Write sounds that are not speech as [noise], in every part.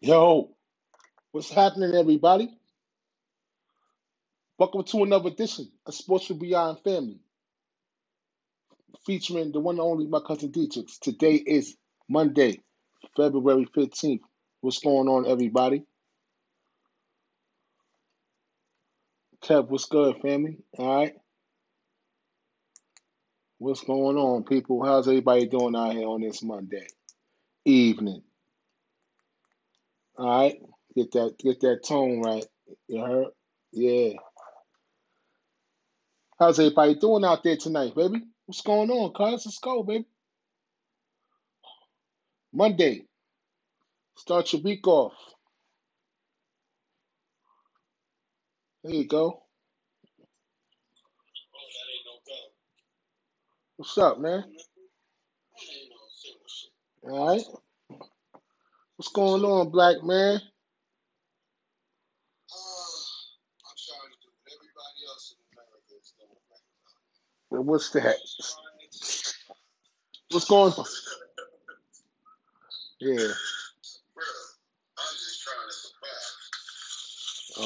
Yo, what's happening, everybody? Welcome to another edition of Sports for Beyond Family, featuring the one and only my cousin Dietrich. Today is Monday, February 15th. What's going on, everybody? Kev, what's good, family? All right. What's going on, people? How's everybody doing out here on this Monday evening? All right. Get that get that tone right. You heard? Yeah. How's everybody doing out there tonight, baby? What's going on, cuz? Let's go, baby. Monday. Start your week off. There you go. What's up, man? All right. What's going on, black man? Well, What's that? What's going on? Yeah.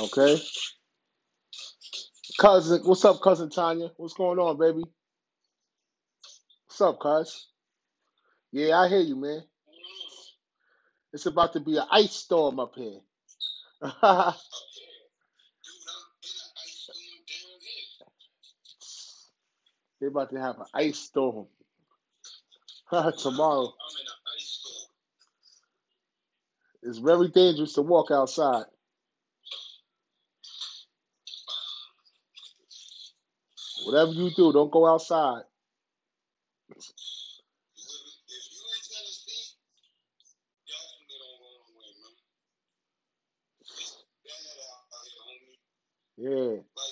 Okay. Cousin, what's up, cousin Tanya? What's going on, baby? What's up, cuz? Yeah, I hear you, man. It's about to be an ice storm up here. [laughs] They're about to have an ice storm [laughs] tomorrow. It's very dangerous to walk outside. Whatever you do, don't go outside. Yeah. Yeah.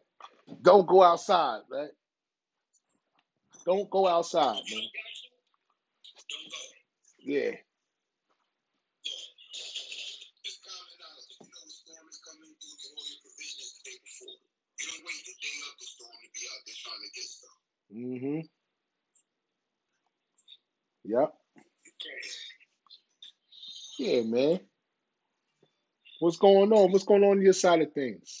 don't go outside, right? Don't go outside, man. Yeah. Mm Mhm. Yep. Yeah, man. What's going on? What's going on on your side of things?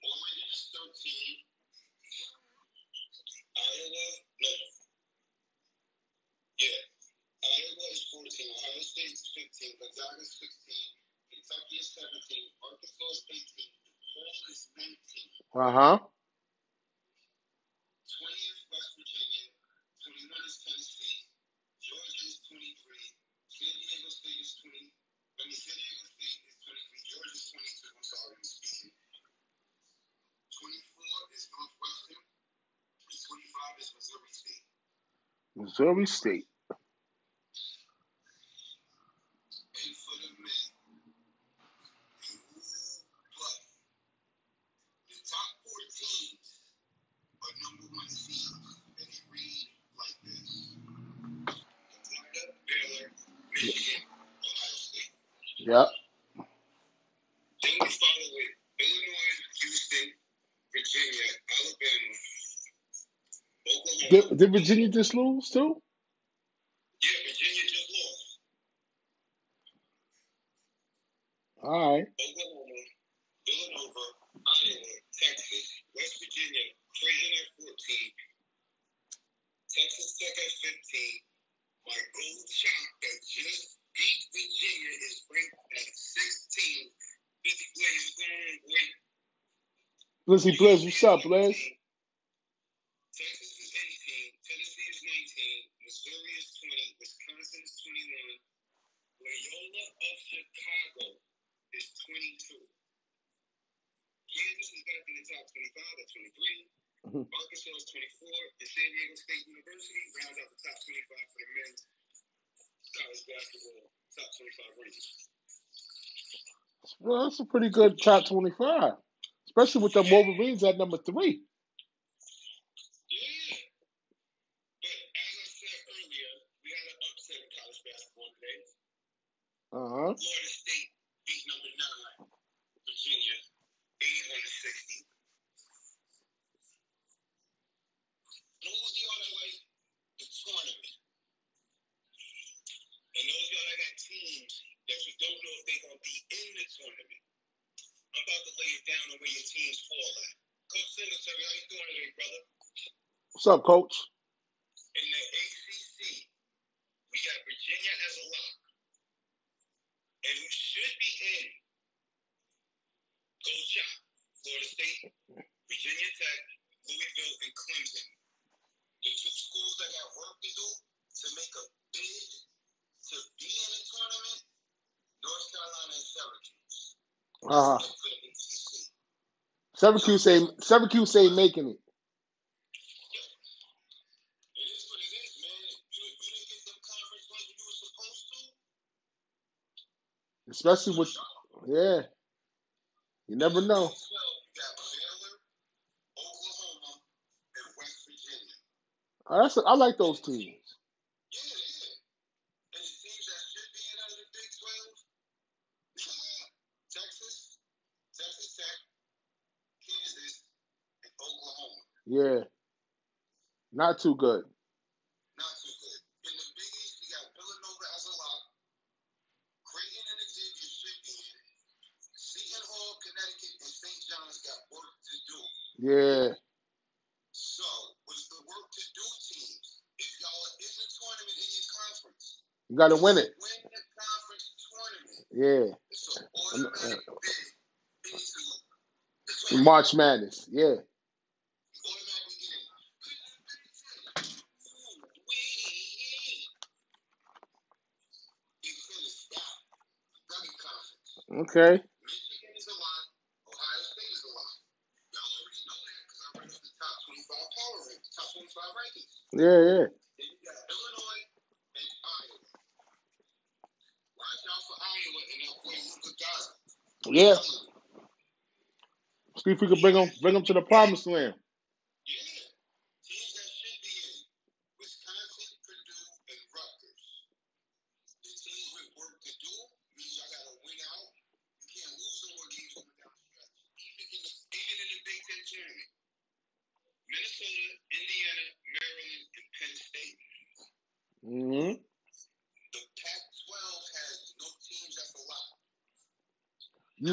16, Gonzaga 16, Kentucky is 17, Arkansas is 18, Paul is 19. Uh huh. 20 is West Virginia, 21 is Tennessee, Georgia is 23, San Diego State is 20. I mean, San Diego State is 23, Georgia is 22. I'm sorry, I'm speaking. 24 is Northwestern, 25 is Missouri State. Missouri State. Yep. Then we follow with Illinois, Houston, Virginia, Alabama, Oklahoma. Did, did Virginia just lose too? Yeah, Virginia just lost. All right. Oklahoma, Villanova, Iowa, Texas, West Virginia, Creighton at 14, Texas Tech at 15. My gold shot that just Virginia is at 16. 50 Blaze is going on, boy. Blizzy Blizz, what's up, Blizz? Texas is 18, Tennessee is 19, Missouri is 20, Wisconsin is 21, Loyola of Chicago is 22. Kansas is back in the top 25 at 23. Mhm. Arkansas is 24, and San Diego State University rounds out the top 25 for the men's college basketball top 25 rankings. Well, that's a pretty good top 25, especially with the Wolverines at number three. Yeah. But as I said earlier, we had an upset in college basketball today. Uh huh. Florida State beat number nine, Virginia, 81 to 60. Those of y'all that like the tournament, and those of y'all that got teams that you don't know if they're gonna be in the tournament, I'm about to lay it down on where your teams fall at. Coach Singletary, how you doing today. What's up, Coach? In the ACC, we got Virginia as a lock. And who should be in? Go Chop, Florida State, Virginia Tech, Louisville, and Clemson. The two schools that got work to do to make a bid to be in the tournament, North Carolina and Syracuse. Uh huh. And for the ACC. Syracuse say Syracuse say making it. Especially with yeah. You never know. Big 12, you got Baylor, Oklahoma, and West Virginia. Uh, That's I like those teams. Yeah, yeah. And the teams that should be in out of the Big 12, Texas, Texas Tech, Kansas, and Oklahoma. Yeah. Not too good. Not too good. In the Big East, we got Villanova as a lock. Creighton and Xavier should be in. Seton Hall, Connecticut, and St. John's got work to do. Yeah. So, with the work to do teams, if y'all are in the tournament in your conference, You gotta win it. win the conference tournament. Yeah. It's an automatic uh, uh, bid into March Madness. Yeah. Gaza. Yeah. Yeah. Yeah. See if we can bring them bring them to the promised land.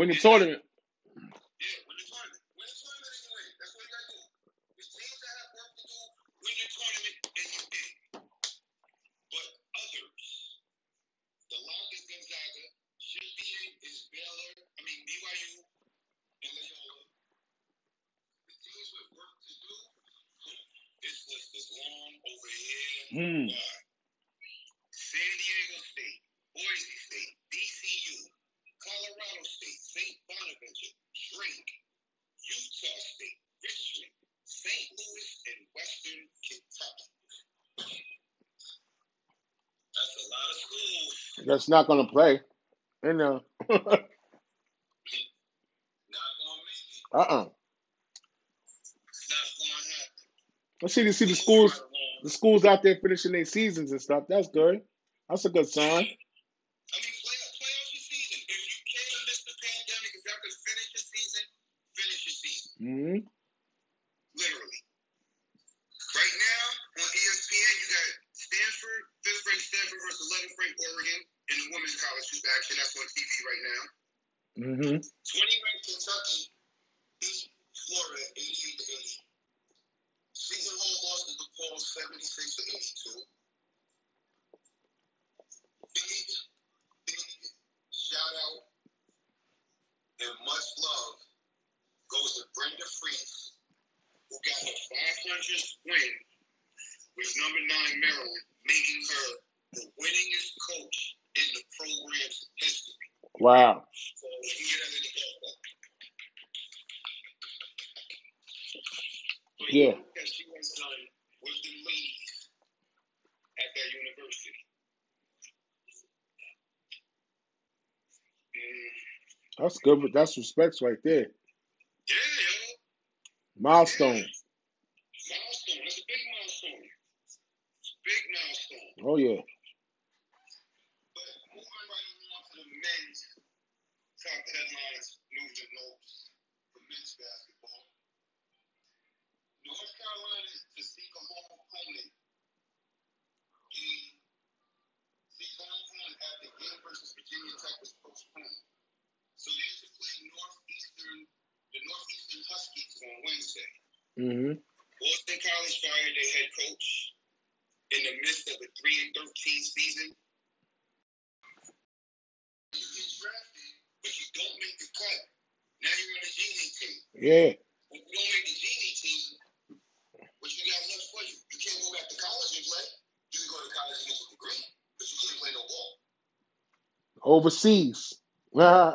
win the tournament. not going to play. You know. [laughs] uh uh. Let's see to see the schools, the schools out there finishing their seasons and stuff. That's good. That's a good sign. That's respects right there. Yeah, Milestone. overseas. Uh,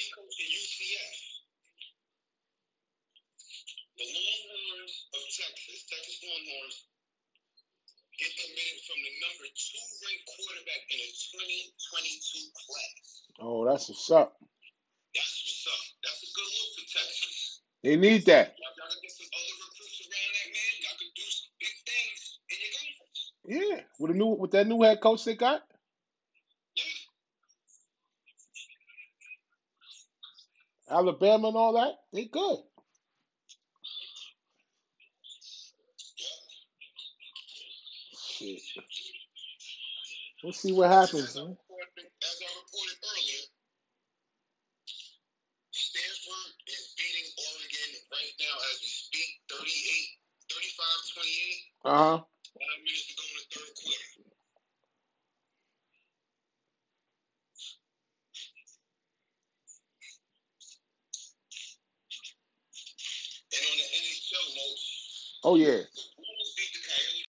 2022 class. Oh, that's what's up. That's what's up. That's a good look for Texas. They need that. Y'all gotta get some other recruits around that man. Y'all can do some big things in your conference. Yeah. With a new with that new head coach they got. Yeah. Alabama and all that, they good. Shit. We'll see what happens, As I man. reported, as I reported earlier, Stanford is beating Oregon right now as we speak, 38, 35 28. Uh huh. Five minutes to go in the third quarter. And on the NHL note, Oh yeah. the Blues beat the Coyotes.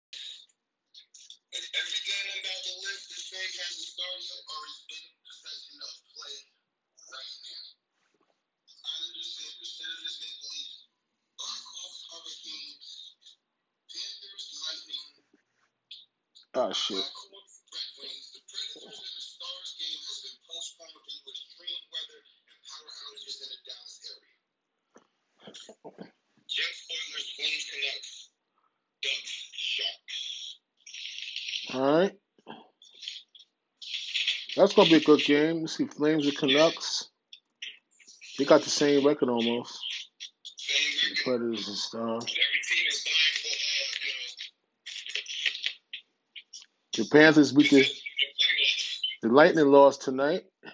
And every game I'm about to list, this thing has a starter or is in possession of play right now. Islanders, Sabres, Senators, Maple Leafs, Blackhawks, Hurricanes, Panthers, Lightning, Oh shit. Blackhawks, Red Wings. The Predators and the Stars game has been postponed due to extreme weather and power outages in the Dallas area. Jets, Oilers, Flames, Canucks, Ducks, Sharks. All right. Gonna be a good game. Let's see, Flames and Canucks. They got the same record almost. Same record. Predators and know, The Panthers beat the the the Lightning lost tonight. Mm-hmm.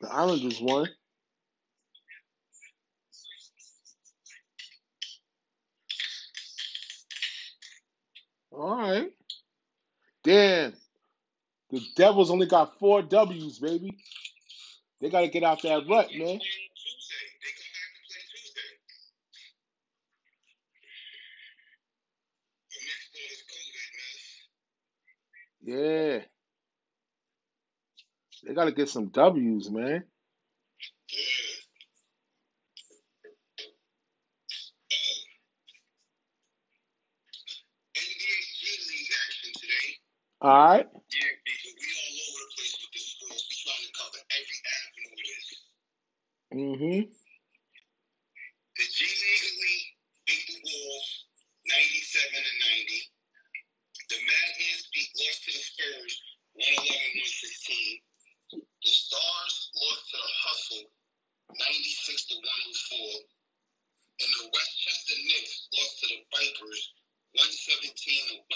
The Islanders won. The Devils only got four W's, baby. They got to get out that rut, man. Yeah. They got to get some W's, man. All right. Yeah, people, we all over the place with this sports. We trying to cover every avenue it is. Mm-hmm. The G League Elite beat the Wolves 97 and 90. The Mad Ants beat lost to the Spurs 111 116. The Stars lost to the Hustle 96 to 104. And the Westchester Knicks lost to the Vipers 117 to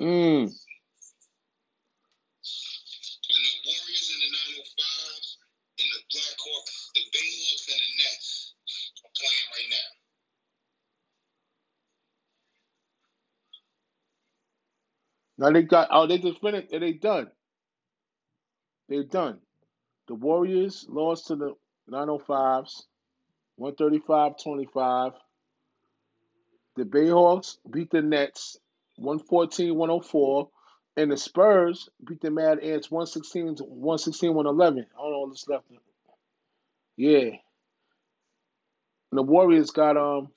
135. Mm. And the Warriors and the 905s and the Blackhawks, the Bayhawks and the Nets are playing right now. Now they got oh they just finished and they done. They're done. The Warriors lost to the 905s, 135-25. The Bayhawks beat the Nets 114-104. And the Spurs beat the Mad Ants 116 116 111. I don't know left. Yeah. And the Warriors got um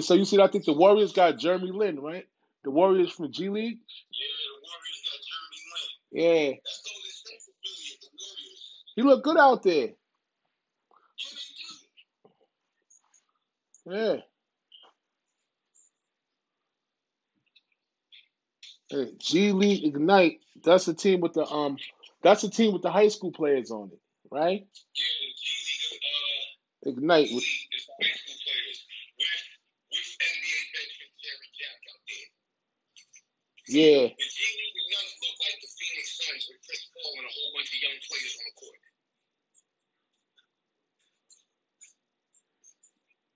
so you see I think the Warriors got Jeremy Lin, right? The Warriors from the G League? Yeah, the Warriors got Jeremy Lin. Yeah. That's the only state affiliate, the Warriors. He looked good out there. Yeah, they do. Yeah. Hey, G League Ignite. That's the team with the um. That's the team with the high school players on it, right? Yeah, the G League, uh, Ignite. With, is for high school players with with NBA veteran Jarrett Jack out there. Yeah. The G League like the Phoenix Suns with Chris Paul and a whole bunch of young players on the court.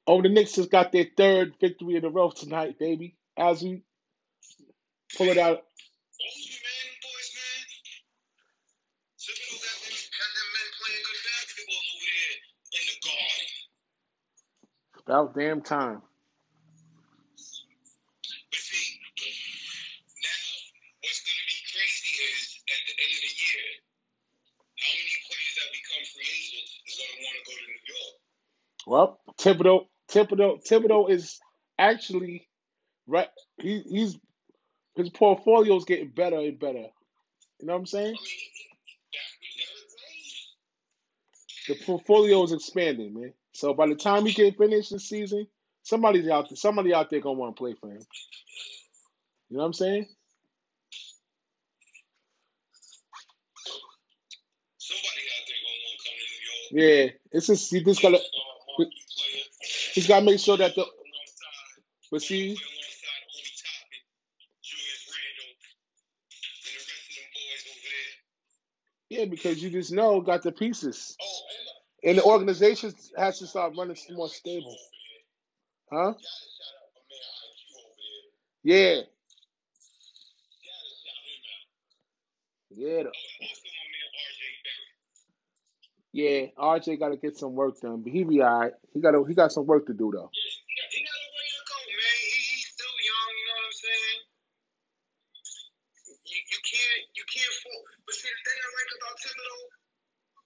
Oh, the Knicks just got their third victory in a row tonight, baby. As we pull it out. Those you man, boys, man. Typical that them, had them men playing good basketball over there in the garden. About damn time. But see, now what's going to be crazy is at the end of the year, Yeah. How many players that become free agents is going to want to go to New York? Well, Thibodeau, Thibodeau, Thibodeau is actually right. He, he's his portfolio is getting better and better. You know what I'm saying? I mean, he- that's what Derrick Rose. The portfolio is expanding, man. So by the time he can finish the season, somebody's out there. Somebody out there gonna want to play for him. You know what I'm saying? Somebody out there going to want to come to New York. Yeah, it's just he just gotta He's gotta make sure that the but see yeah because you just know got the pieces and the organization has to start running more stable, huh? Yeah. Yeah my man IQ over there. Yeah, Gotta shout him out. yeah, Oh, and also my man RJ Barrett. Yeah. RJ got to get some work done, but he be alright. He got he got some work to do though. Yeah, he got, he got a way to go, man. He, he's still young, you know what I'm saying? You, you can't you can't fall. But see, the thing I like about Thibodeau,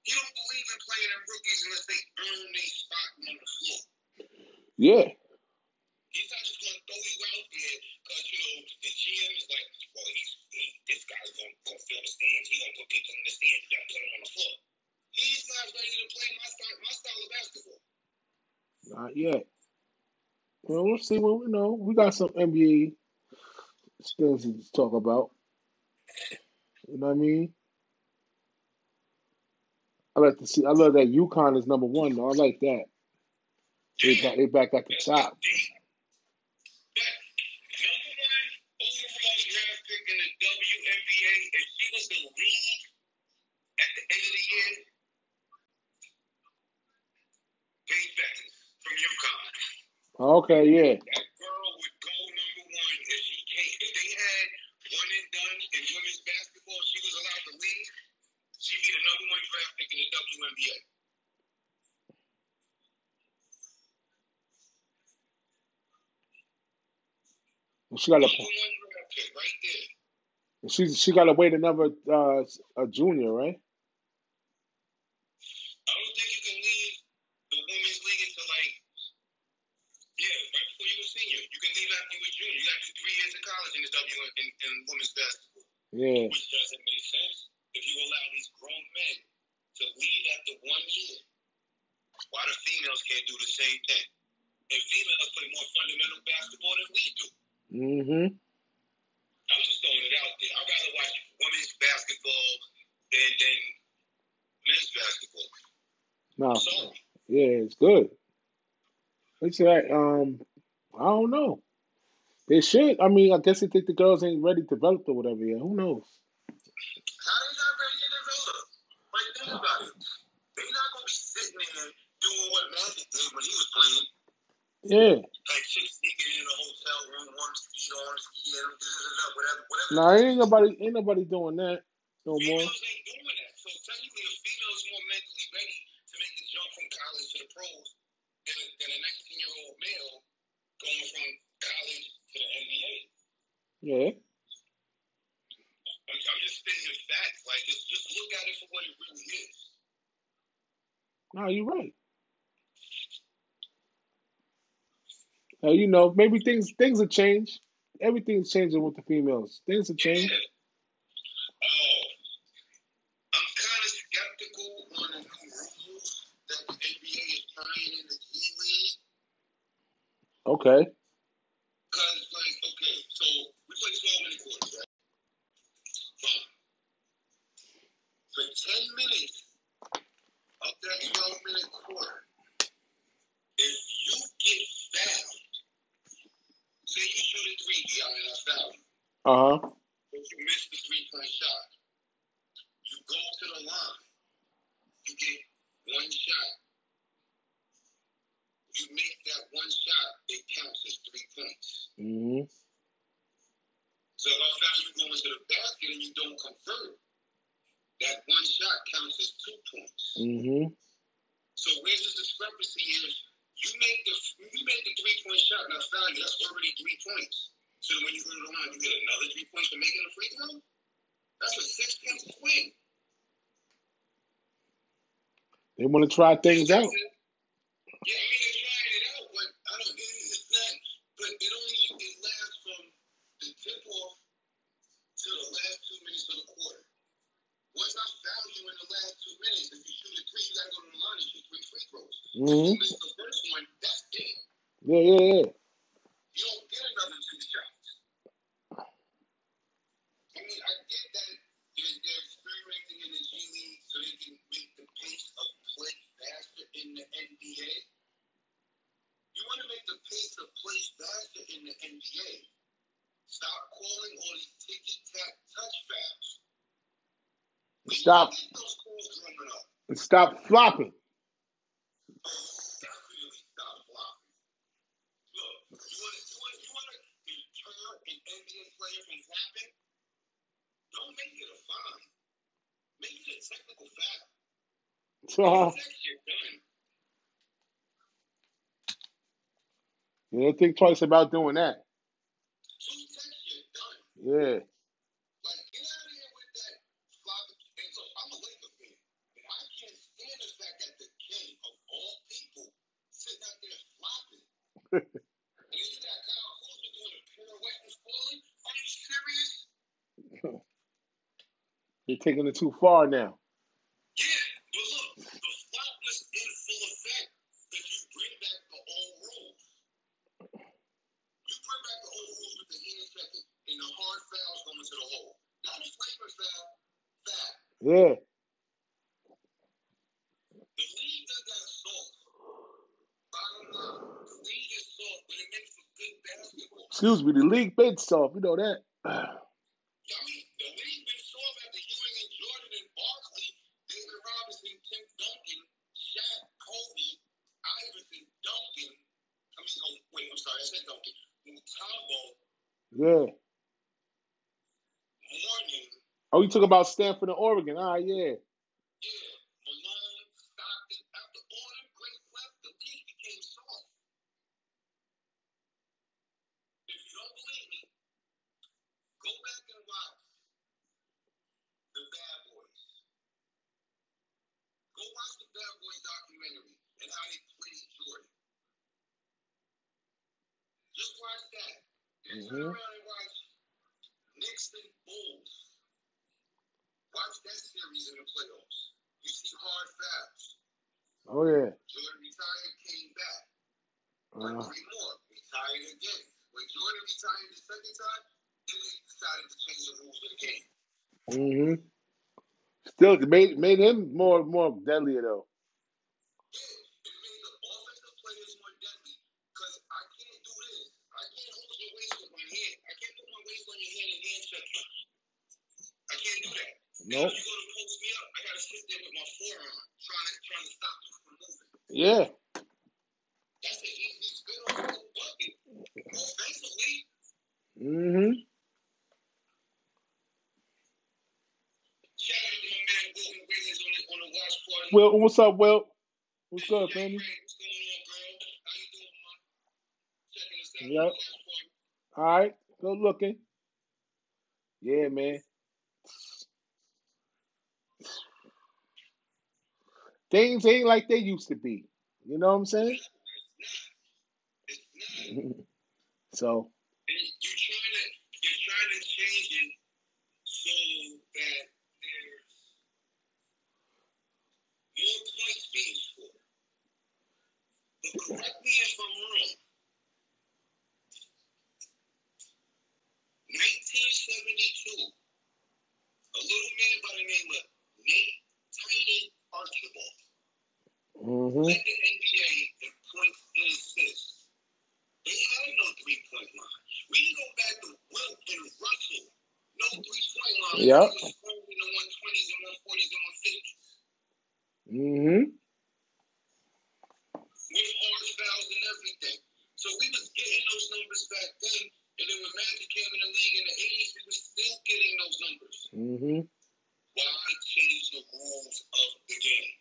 he don't believe in playing them rookies unless they earn their spot on the floor. Yeah, He's not just gonna throw you out there because you know the GM is like, well, he's he, this guy's gonna, gonna fill the stands. He's gonna put people in the stands. You gotta put him on the floor. He's not ready to play my style, my style of basketball. not yet. Well, we'll see. Well, you know, we got some NBA things to talk about. You know what I mean? I like to see. I love that UConn is number one. Though I like that. They back. They back at the top. Okay, yeah. That girl would go number one if she came. If they had one and done in women's basketball, she was allowed to lead. She'd be the number one draft pick in the WNBA. She got Number to. one draft pick right there. She she got to wait another uh, a junior, right? I don't think you can leave the women's league until like, yeah, right before you were senior. You can leave after you were junior. You got to do years of college in the W in, in women's basketball, Yeah. which doesn't make sense if you allow these grown men to leave after one year. Why the females can't do the same thing? And females play more fundamental basketball than we do. Mm-hmm. I'm just throwing it out there. I'd rather watch women's basketball than, than men's basketball. No. Sorry. Yeah, it's good. It's like um, I don't know. They should. I mean, I guess they think the girls ain't ready to develop or whatever. Yeah, who knows? How they not ready to develop? Like, think about it. They not gonna be sitting there doing what Magic did when he was playing. Yeah. Like chicks sneaking in a hotel room, one ski on, ski in, whatever, whatever. Nah, ain't nobody ain't nobody doing that no more. Females ain't doing that. So technically, a female is more mentally ready to make the jump from college to the pros than a, than a 19 year old male going from college to the NBA. Yeah. I'm, I'm just stating facts. Like, just just look at it for what it really is. No, you're right. Uh, you know, maybe things things have changed. Everything's changing with the females. Things have changed. Oh, I'm kind of skeptical on the new rules that the NBA is trying in the G League. Okay. Because, like, okay, so we play 12 minute quarters, right? Fine. For 10 minutes of that 12 quarter, if you get fouled, say you shoot a three, Dion, and I foul you, Uh huh. but you miss the three point shot, you go to the line, you get one shot. You make that one shot, it counts as three points. Mhm. So if I found you going to the basket and you don't convert, that one shot counts as two points. Mhm. So where's this discrepancy is you make the you make the three point shot and I foul you, that's already three points. So when you go to the line, you get another three points for making a free throw? That's a six point swing. They want to try things out. Yeah, I mean they're trying it out, but I don't it's not but it only it lasts from the tip off to the last two minutes of the quarter. I foul you in the last two minutes, if you shoot a three, you gotta go to the line and shoot three free throws. If hmm you miss the first one, that's it. Yeah, yeah, yeah. You don't get another two shots. I mean, I get that they're, they're experimenting in the G League so they can make the pace of play faster in the NBA. You want to make the pace of play faster in the NBA. Stop calling all these ticky tack touch fouls. Stop. stop flopping. Look, [laughs] you want to you want you want to deter an NBA player from flopping? Don't make it a fine. Make it a technical foul. So, That's your done. you don't think twice about doing that. Two texts, you're done. Yeah. Like, get out of here with that flopping. And so I'm a Laker fan, and I can't stand the fact that the king of all people sitting out there flopping. and then you got Kyle Kuzma doing a pirouette and falling. Are you serious? [laughs] You're taking it too far now. Yeah, but look, the flop was in full effect if you bring back the old rules. You bring back the old rules with the hand checking and the hard fouls going to the hole. Not a flavor foul, foul. Yeah. The league does that soft. Bottom line, the league is soft, but it makes for good basketball. Excuse me, the league been soft. You know that. I mean, the league been soft after Ewing and Jordan and Barkley, David Robinson, Tim Duncan, Shaq, Kobe, Iverson, Duncan. I mean, wait, I'm sorry, I said Duncan. Mutombo, Yeah. Mourning, Oh, you talk about Stanford and Oregon. Ah, yeah, Malone, Stockton. After all them great left, the league became soft. If you don't believe me, go back and watch the Bad Boys. Go watch the Bad Boys documentary and how they played Jordan. Just watch that. And turn Mhm. around and watch Knicks and Bulls. Watch that series in the playoffs. You see hard fouls. Oh, yeah. Jordan retired, came back. Won Uh, three more, retired again. When Jordan retired time, then they decided to change the rules of the game. hmm Still, made made him more more deadlier though. Yeah. Now, Nope. if How you doing, man? Checking us out on Yep. the watch party. All right. Good looking. Yeah, man. Things ain't like they used to be. You know what I'm saying? [laughs] So, And you're trying to you're trying to change it so that there's more points being scored. But correct me if I'm wrong. 1972, a little man by the name of Nate Tiny Archibald hmm led the NBA in points and assists. They had no three point line. We can go back to Wilt and Russell. No three point line. Yep. They was scoring in the 120s and 140s and 150s hmm with hard fouls and everything. So we was getting those numbers back then. And then when Magic came in the league in the 80s, we were still getting those numbers. hmm Why change the rules of the game?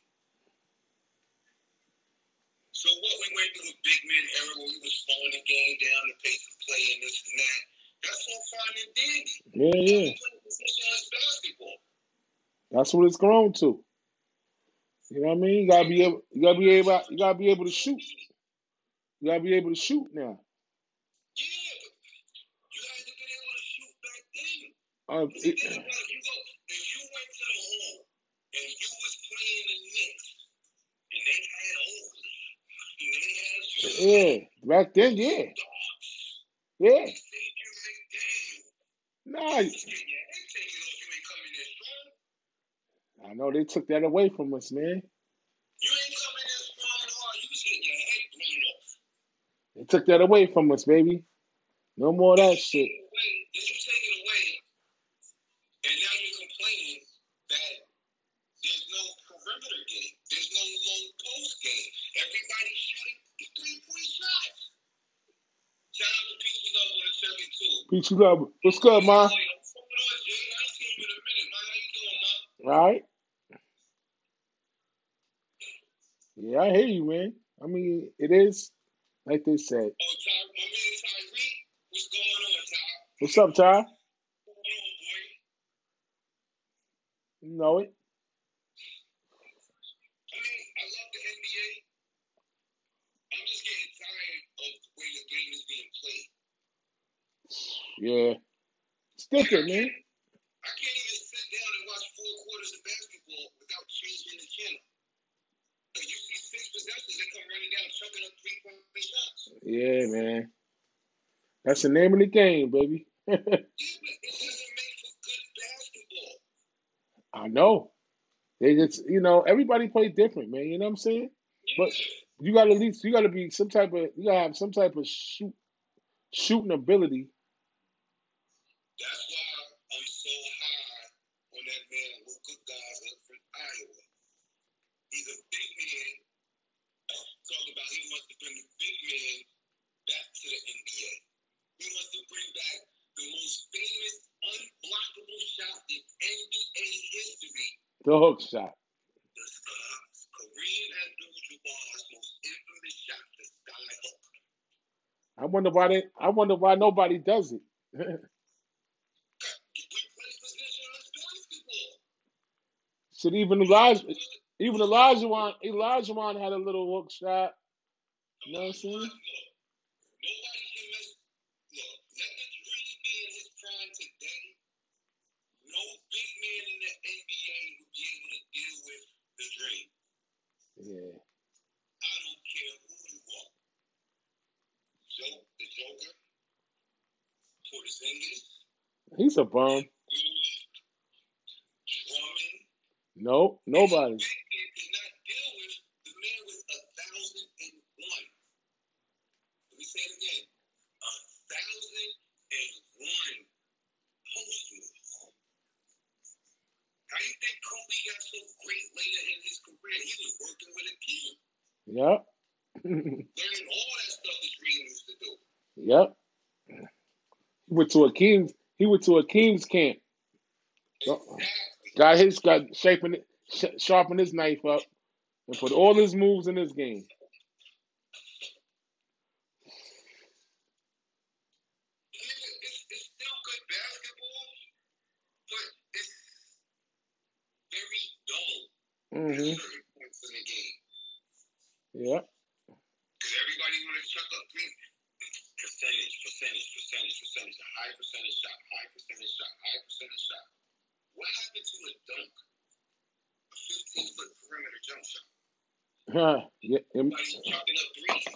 So what we went through a big man era where we was slowing the game down, the pace of play and this and that. That's all fine and dandy. Yeah, yeah. But we play positionless basketball. That's what it's grown to. You know what I mean? You gotta be able. You gotta be able. You gotta be able to shoot. You gotta be able to shoot now. Yeah, but you had to be able to shoot back then. Uh, it- think about it. You go, if you went to the hall and you was playing the Knicks and they had Oakley and they had you yeah, back then, yeah, yeah. Nah. I know they took that away from us, man. They took that away from us, baby. No more of that shit. take it away. Then you take it away, and now you're complaining that there's no perimeter game. There's no low post game. Everybody's shooting three point shots. Shout out to PC Love on the 72. Peachy love. What's good, ma? Hey, what's going on, Jay? I ain't seen you in a How you doing, man? All right. Yeah, I hear you, man. I mean, it is like they said. Oh, Ty, my man Tyreek. What's going on, Ty? What's up, Ty? What's going on, boy? You know it. I mean, I love the NBA. I'm just getting tired of the way the game is being played. Yeah. It's different, man. I can't even sit down and watch four quarters of basketball without changing the channel. Because you see six possessions, they come running down, chucking up three point shots. Yeah, man. That's the name of the game, baby. [laughs] Yeah, but it doesn't make for good basketball. I know. They just, you know, everybody play different, man. You know what I'm saying? But you got to at least, you got to be some type of, you got to have some type of shoot, shooting ability. That's why I'm so high on that man Luka Garza from Iowa. He's a big man. Talk about he wants to bring the big man back to the NBA. He wants to bring back the most famous unblockable shot in NBA history. The hook shot. The uh, Kareem Abdul-Jabbar's most infamous shot, the sky hook. I wonder why they, I wonder why nobody does it. [laughs] Shit, even Elijah, even Elijah, Elijah had a little hook shot. You know what I'm saying? Look, nobody can mess. Look, let the dream be in his prime today. No big man in the NBA would be able to deal with the dream. Yeah. I don't care who you are. Joke, the Joker, Porzingis, He's a bum. Drummond. Nope, nobody. Big man cannot deal with the man with a thousand and one. Let me say it again. A thousand and one post moves. How you think Kobe got so great later in his career? He was working with a team, Yep. learning [laughs] all that stuff that Green used to do. yep. Went to Hakeem's. He went to Hakeem's camp. Exactly. Got his got shaping it, sh- sharpen his knife up, and put all his moves in his game. Mm-hmm. Nigga, It's, it's still good basketball, but it's very dull at hmm certain points in the game. Yep. Because everybody want to chuck up three percentage, percentage, percentage, a high percentage shot, high percentage shot, high percentage shot. What happened to a dunk? A 15 foot perimeter jump shot. Huh. Yeah. Everybody's chucking up threes.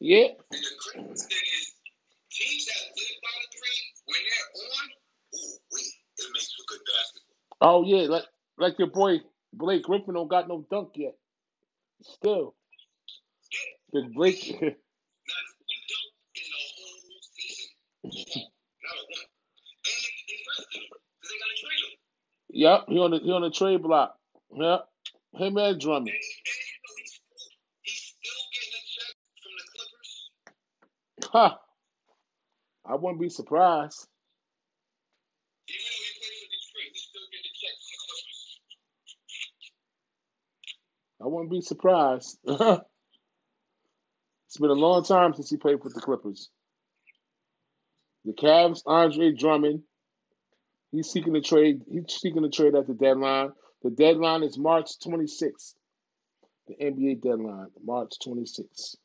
Yeah. And the crazy thing is, teams that live by the three, when they're on, ooh, wait, it makes for good basketball. Oh yeah. Like like your boy Blake Griffin don't got no dunk yet. Still. Yeah, Blake. [laughs] not one dunk in a whole season. Not a one. And they, they rested him because they got to trade him. Yep. He on the he on the trade block. Yep. Him and Drummond. Ha. I wouldn't be surprised. I wouldn't be surprised. [laughs] it's been a long time since he played with the Clippers. The Cavs, Andre Drummond, he's seeking a trade. He's seeking a trade at the deadline. The deadline is March 26th. The NBA deadline, March 26th.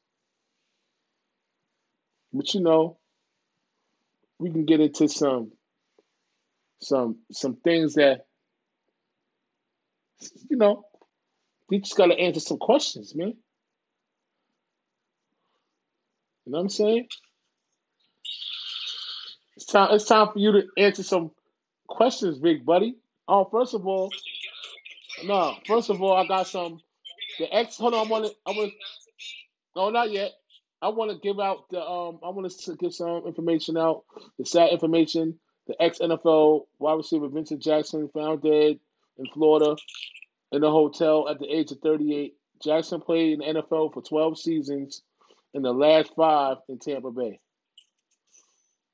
But you know, we can get into some some some things that you know we just gotta answer some questions, man. You know what I'm saying? It's time it's time for you to answer some questions, big buddy. Oh, first of all, no, first of all, I got some the ex hold on, I wanna I wanna no not yet. I want to give out the um. I want to give some information out. The sad information: the ex NFL wide receiver Vincent Jackson found dead in Florida in a hotel at the age of 38. Jackson played in the NFL for 12 seasons, and the last five in Tampa Bay.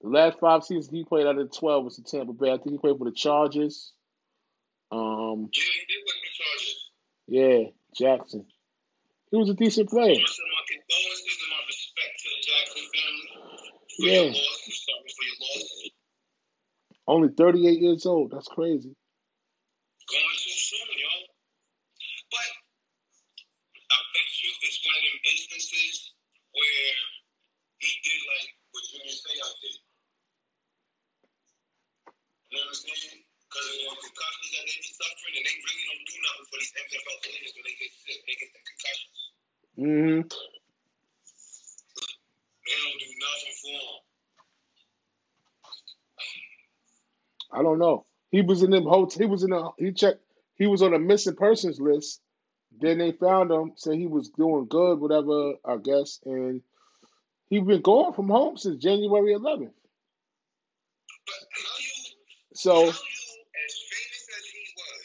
The last five seasons he played out of the 12 was in Tampa Bay. I think he played for the Chargers. Um, Yeah, he did win the Chargers. yeah, Jackson. He was a decent player. My condolences and my respect to the Jackson family Yeah, your loss. I'm sorry for your loss. only 38 years old. That's crazy. Going too soon, yo. But I bet you it's one of them instances where he did like what Junior Seau did. You know what I'm saying? Because of the concussions that they be suffering, and they really don't do nothing for these NFL players when they get sick. They get the concussions. hmm They don't do nothing for them. I don't know. He was in them hotel. He was in a. He checked. He was on a missing persons list. Then they found him. Said he was doing good, whatever. I guess, and he been gone from home since January 11th. But how you, So as famous as he was,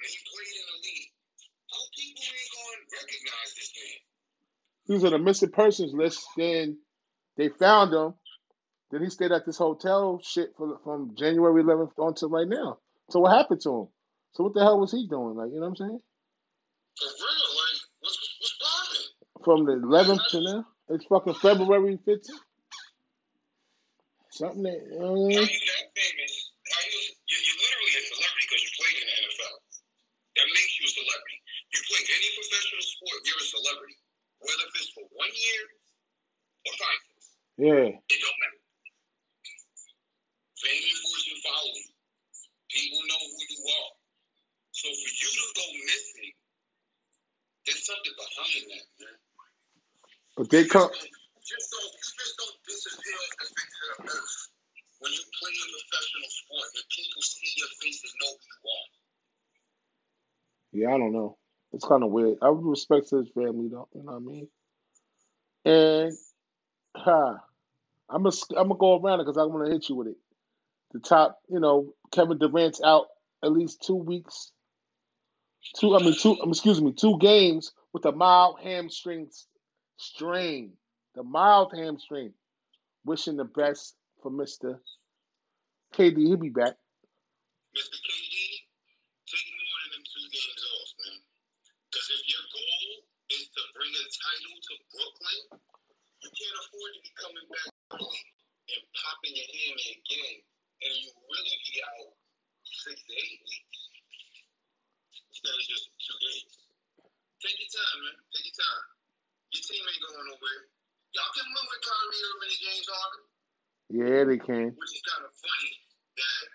and he played in the league, how people ain't going to recognize this man? he was on a missing persons list. Then they found him. Then he stayed at this hotel shit for, from January 11th on to right now. So what happened to him? So what the hell was he doing? Like you know what I'm saying? For real, like, what's, what's bothering? From the 11th to now, it's fucking February 15th. Something that. You know what I mean? you that famous? How you, you you're literally a celebrity because you played in the NFL. That makes you a celebrity. You play any professional sport, you're a celebrity. Whether it's for one year or five years, Yeah. it don't matter. Fame and fortune follow you. People know who you are. So for you to go missing, there's something behind that, man. But they come. Just don't, you just don't disappear off the face of the earth. When you play a professional sport and people see your face and know who you are. Yeah, I don't know. It's kind of weird. I would respect his family, though. You know what I mean? And ha, I'm gonna I'm gonna go around it because I'm gonna hit you with it. The top, you know, Kevin Durant's out at least two weeks. Two, I mean, two. um, Excuse me, two games with a mild hamstring strain. The mild hamstring. Wishing the best for Mister KD. He'll be back. Mr. KD, take more than them two games off, man. Because if your goal is to bring a title to Brooklyn, you can't afford to be coming back and popping your hammy again, and you really be out six to eight weeks instead of just two days. Take your time, man. Take your time. Your team ain't going nowhere. Y'all can win with Kyrie Irving and James Harden, Yeah, they can. which is kind of funny that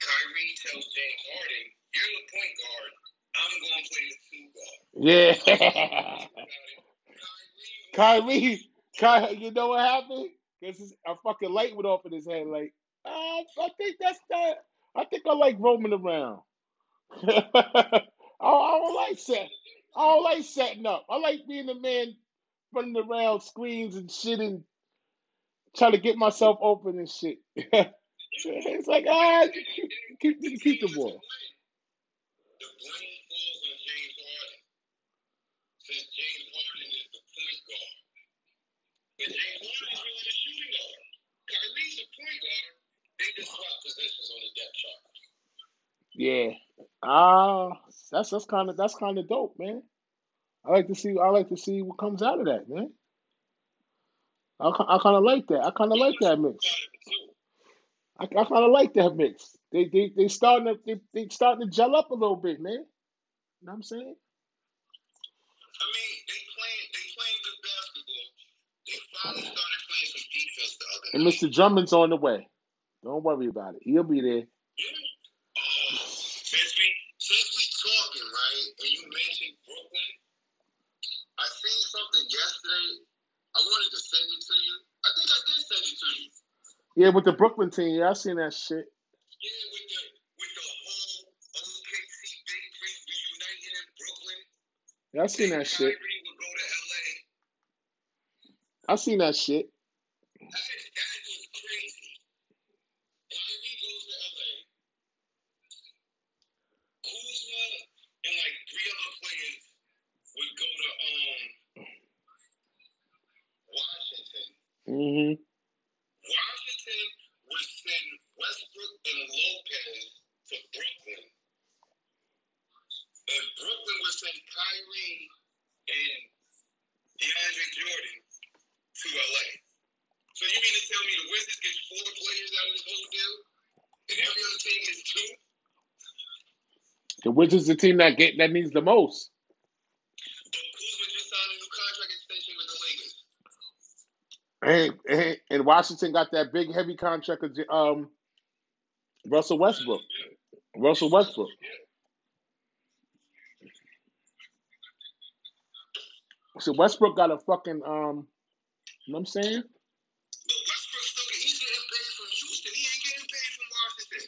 Kyrie tells James Harden, "You're the point guard. I'm going to play the two guard." Yeah. Kyrie, Kyrie, you know what happened? Because a fucking light went off in his head. Like, ah, I think that's that. I think I like roaming around. [laughs] I, I don't like set. I don't like setting up. I like being the man running around screens and shit and trying to get myself open and shit. [laughs] it's like ah, keep keep, the ball. The blame falls on James Harden, since James Harden is the point guard. James Harden is really the shooting guard. Kyrie's point guard. They just swap positions on the depth chart. Yeah. Ah, that's that's kind of that's kind of dope, man. I like to see I like to see what comes out of that, man. I, ki- I kind of like that. I kind of like that mix. Part of it too. I, I kind of like that mix. They they they starting to they, they starting to gel up a little bit, man. You know what I'm saying? I mean, they playing they playing good basketball. They finally started playing some defense the other And night. Mr. Drummond's on the way. Don't worry about it. He'll be there. Yeah. Oh, since we since we talking right, and you mentioned Brooklyn, I seen something yesterday. I wanted to send it to you. I think I did send it to you. Yeah, with the Brooklyn team, yeah, I seen that shit. Yeah, with the with the whole OKC Big Three reuniting in Brooklyn. Yeah, I seen that shit. Kyrie go to LA. I seen that shit. That, that was crazy. Kyrie goes to LA. Kuzma and like three other players would go to um Washington. hmm Washington would send Westbrook and Lopez to Brooklyn. And Brooklyn would send Kyrie and DeAndre Jordan to LA. So you mean to tell the Wizards get four players out of this whole deal? And every other team gets two? The Wizards the team that get that needs the most. But Kuzma just signed a new contract extension with the Lakers. And, and and Washington got that big heavy contract of um Russell Westbrook. Russell Westbrook. So Westbrook got a fucking um you know what I'm saying? But Westbrook still get, he's getting paid from Houston. He ain't getting paid from Washington.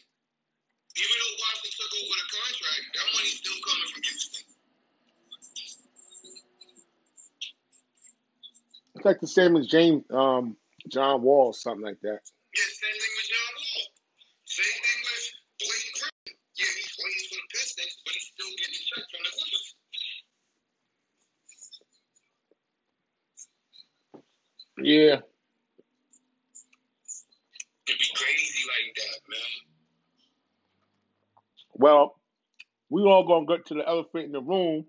Even though Washington took over the contract, that money's still coming from Houston. It's like the same as James um John Wall, something like that. Yeah, same thing with John Wall. Same thing with Blake Griffin. Yeah, he plays for the Pistons, but he's still getting a check from the Clippers. Yeah. It'd be crazy like that, man. Well, we all gonna get to the elephant in the room.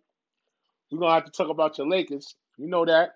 We're gonna have to talk about your Lakers. You know that.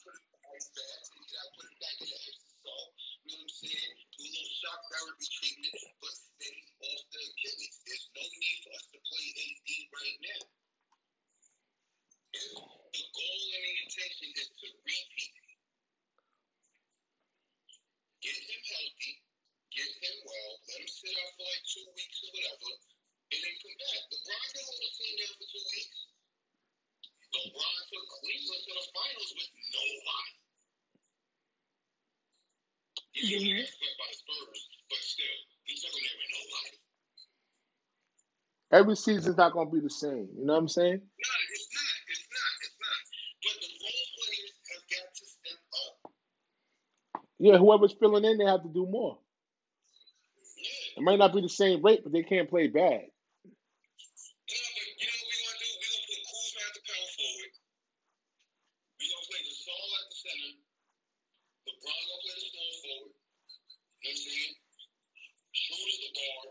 season's not gonna be the same. You know what I'm saying? No, it's not. It's not. It's not. But the role players have got to step up. Yeah, whoever's filling in, they have to do more. Yeah. It might not be the same rate, but they can't play bad. Yeah, but you know what we gonna do? We gonna put Kuzma at the power forward. We gonna play the Gasol at the center. LeBron gonna play the small forward. You know what I'm saying? Schroeder's the guard.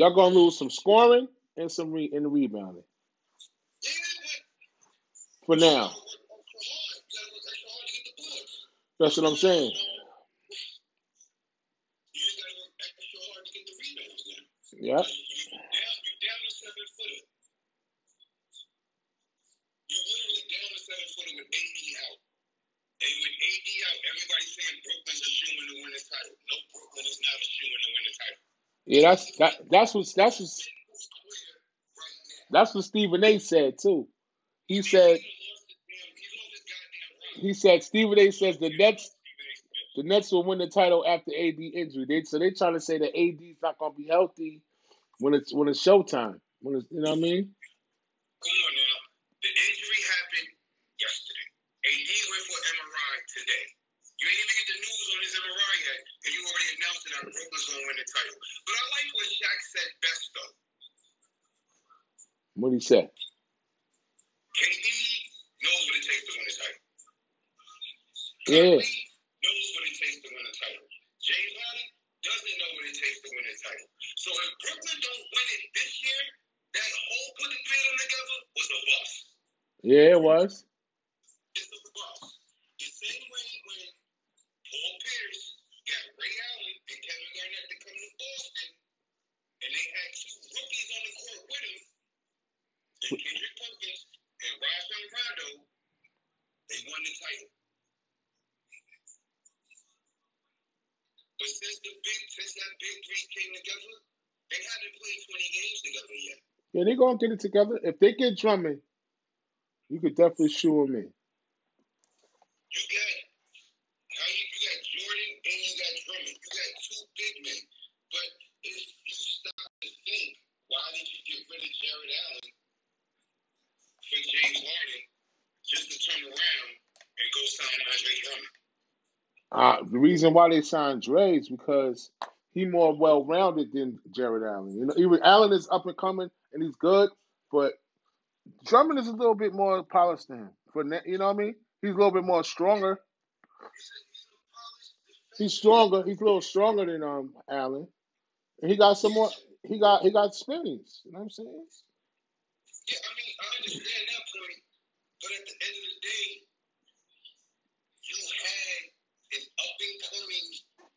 Y'all gonna lose some scoring and some re- and rebounding for now. That's what I'm saying. You just gotta work extra hard to get the rebounds now. Yeah. You, you down, you down a seven footer. You literally down a seven footer with AD out. And with AD out, everybody's saying Brooklyn's a shoe in to win the title. No, Brooklyn is not a shoe in to win the title. Yeah, that's that. That's what that's what that's what Stephen A. said too. He said he said Stephen A. says the Nets the Nets will win the title after AD injury. They so they trying to say that AD's not gonna be healthy when it's when it's showtime. When it's you know what I mean? you say? KD knows what it takes to win a title. Yeah. knows what it takes to win a title. James Harden doesn't know what it takes to win a title. So if Brooklyn don't win it this year, that whole putting together was a bust. Yeah, it was. Yeah, they gonna get it together. If they get Drummond, you could definitely shoe them in. You got how you, you got Jordan and you got Drummond. You got two big men. But if you stop to think, why did you get rid of Jarrett Allen for James Harden just to turn around and go sign Andre Drummond? Uh, the reason why they signed Dre is because he more well rounded than Jarrett Allen. You know, even Allen is up and coming and he's good, but Drummond is a little bit more polished than him. For you know what I mean? He's a little bit more stronger. He's stronger. He's a little stronger than um Allen. And he got some more. He got he got experience. You know what I'm saying? Yeah, I mean, I understand that point, but at the end of the day, you had an up and coming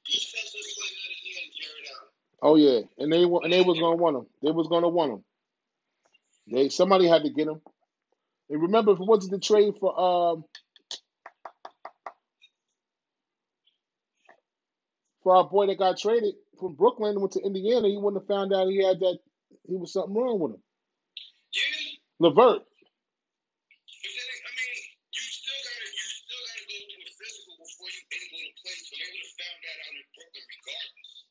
defensive player of the year in Jarrett Allen. Oh yeah, and they wa- and they was [laughs] gonna want him. They was gonna want him. They somebody had to get him. And remember, if it wasn't the trade for um for our boy that got traded from Brooklyn and went to Indiana, he wouldn't have found out he had that he was something wrong with him. Yeah, LeVert. but then I mean, you still gotta you still gotta go through a physical before you able to play. So they would have found that out in Brooklyn regardless.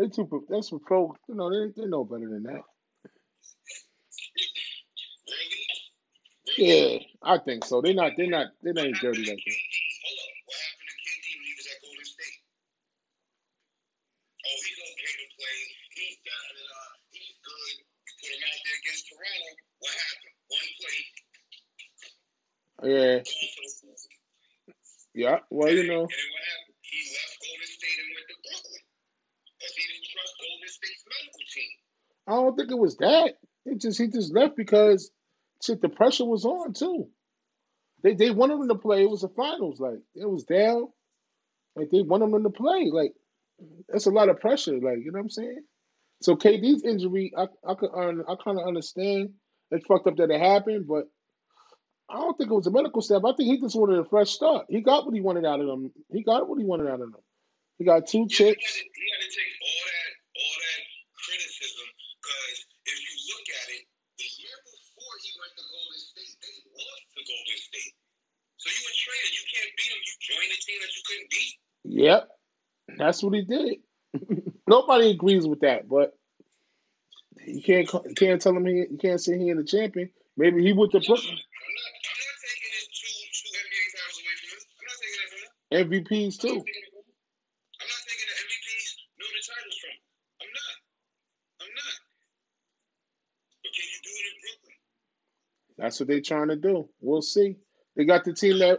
they too pro- that's some pro. You know they they know better than that. Yeah, I think so. They're not. They're not. They ain't dirty like that. Yeah. Yeah. Well, you to I don't think it was that. It just he just left because shit. The pressure was on too. They they wanted him to play. It was the finals. Like it was down. Like they wanted him to play. Like that's a lot of pressure. Like you know what I'm saying. So KD's injury, I I could I kind of understand. It's fucked up that it happened, but I don't think it was a medical staff. I think he just wanted a fresh start. He got what he wanted out of them. He got what he wanted out of them. He got two Yeah, he had, chips. to, he had to take all that all that criticism because if you look at it, the year before he went to Golden State, they lost to Golden State. So you were traded. You can't beat them. You joined a team that you couldn't beat. Yep, that's what he did. [laughs] Nobody agrees with that, but you can't you can't tell him he you can't say he ain't a champion. Maybe he went to Brooklyn. I'm not. I'm not taking his two two NBA titles away from him. I'm not taking that from him. MVPs too. not taking it from him. I'm not taking the MVPs nor the titles from. I'm not. I'm not. But can you do it in Brooklyn? That's what they're trying to do. We'll see. They got the team that.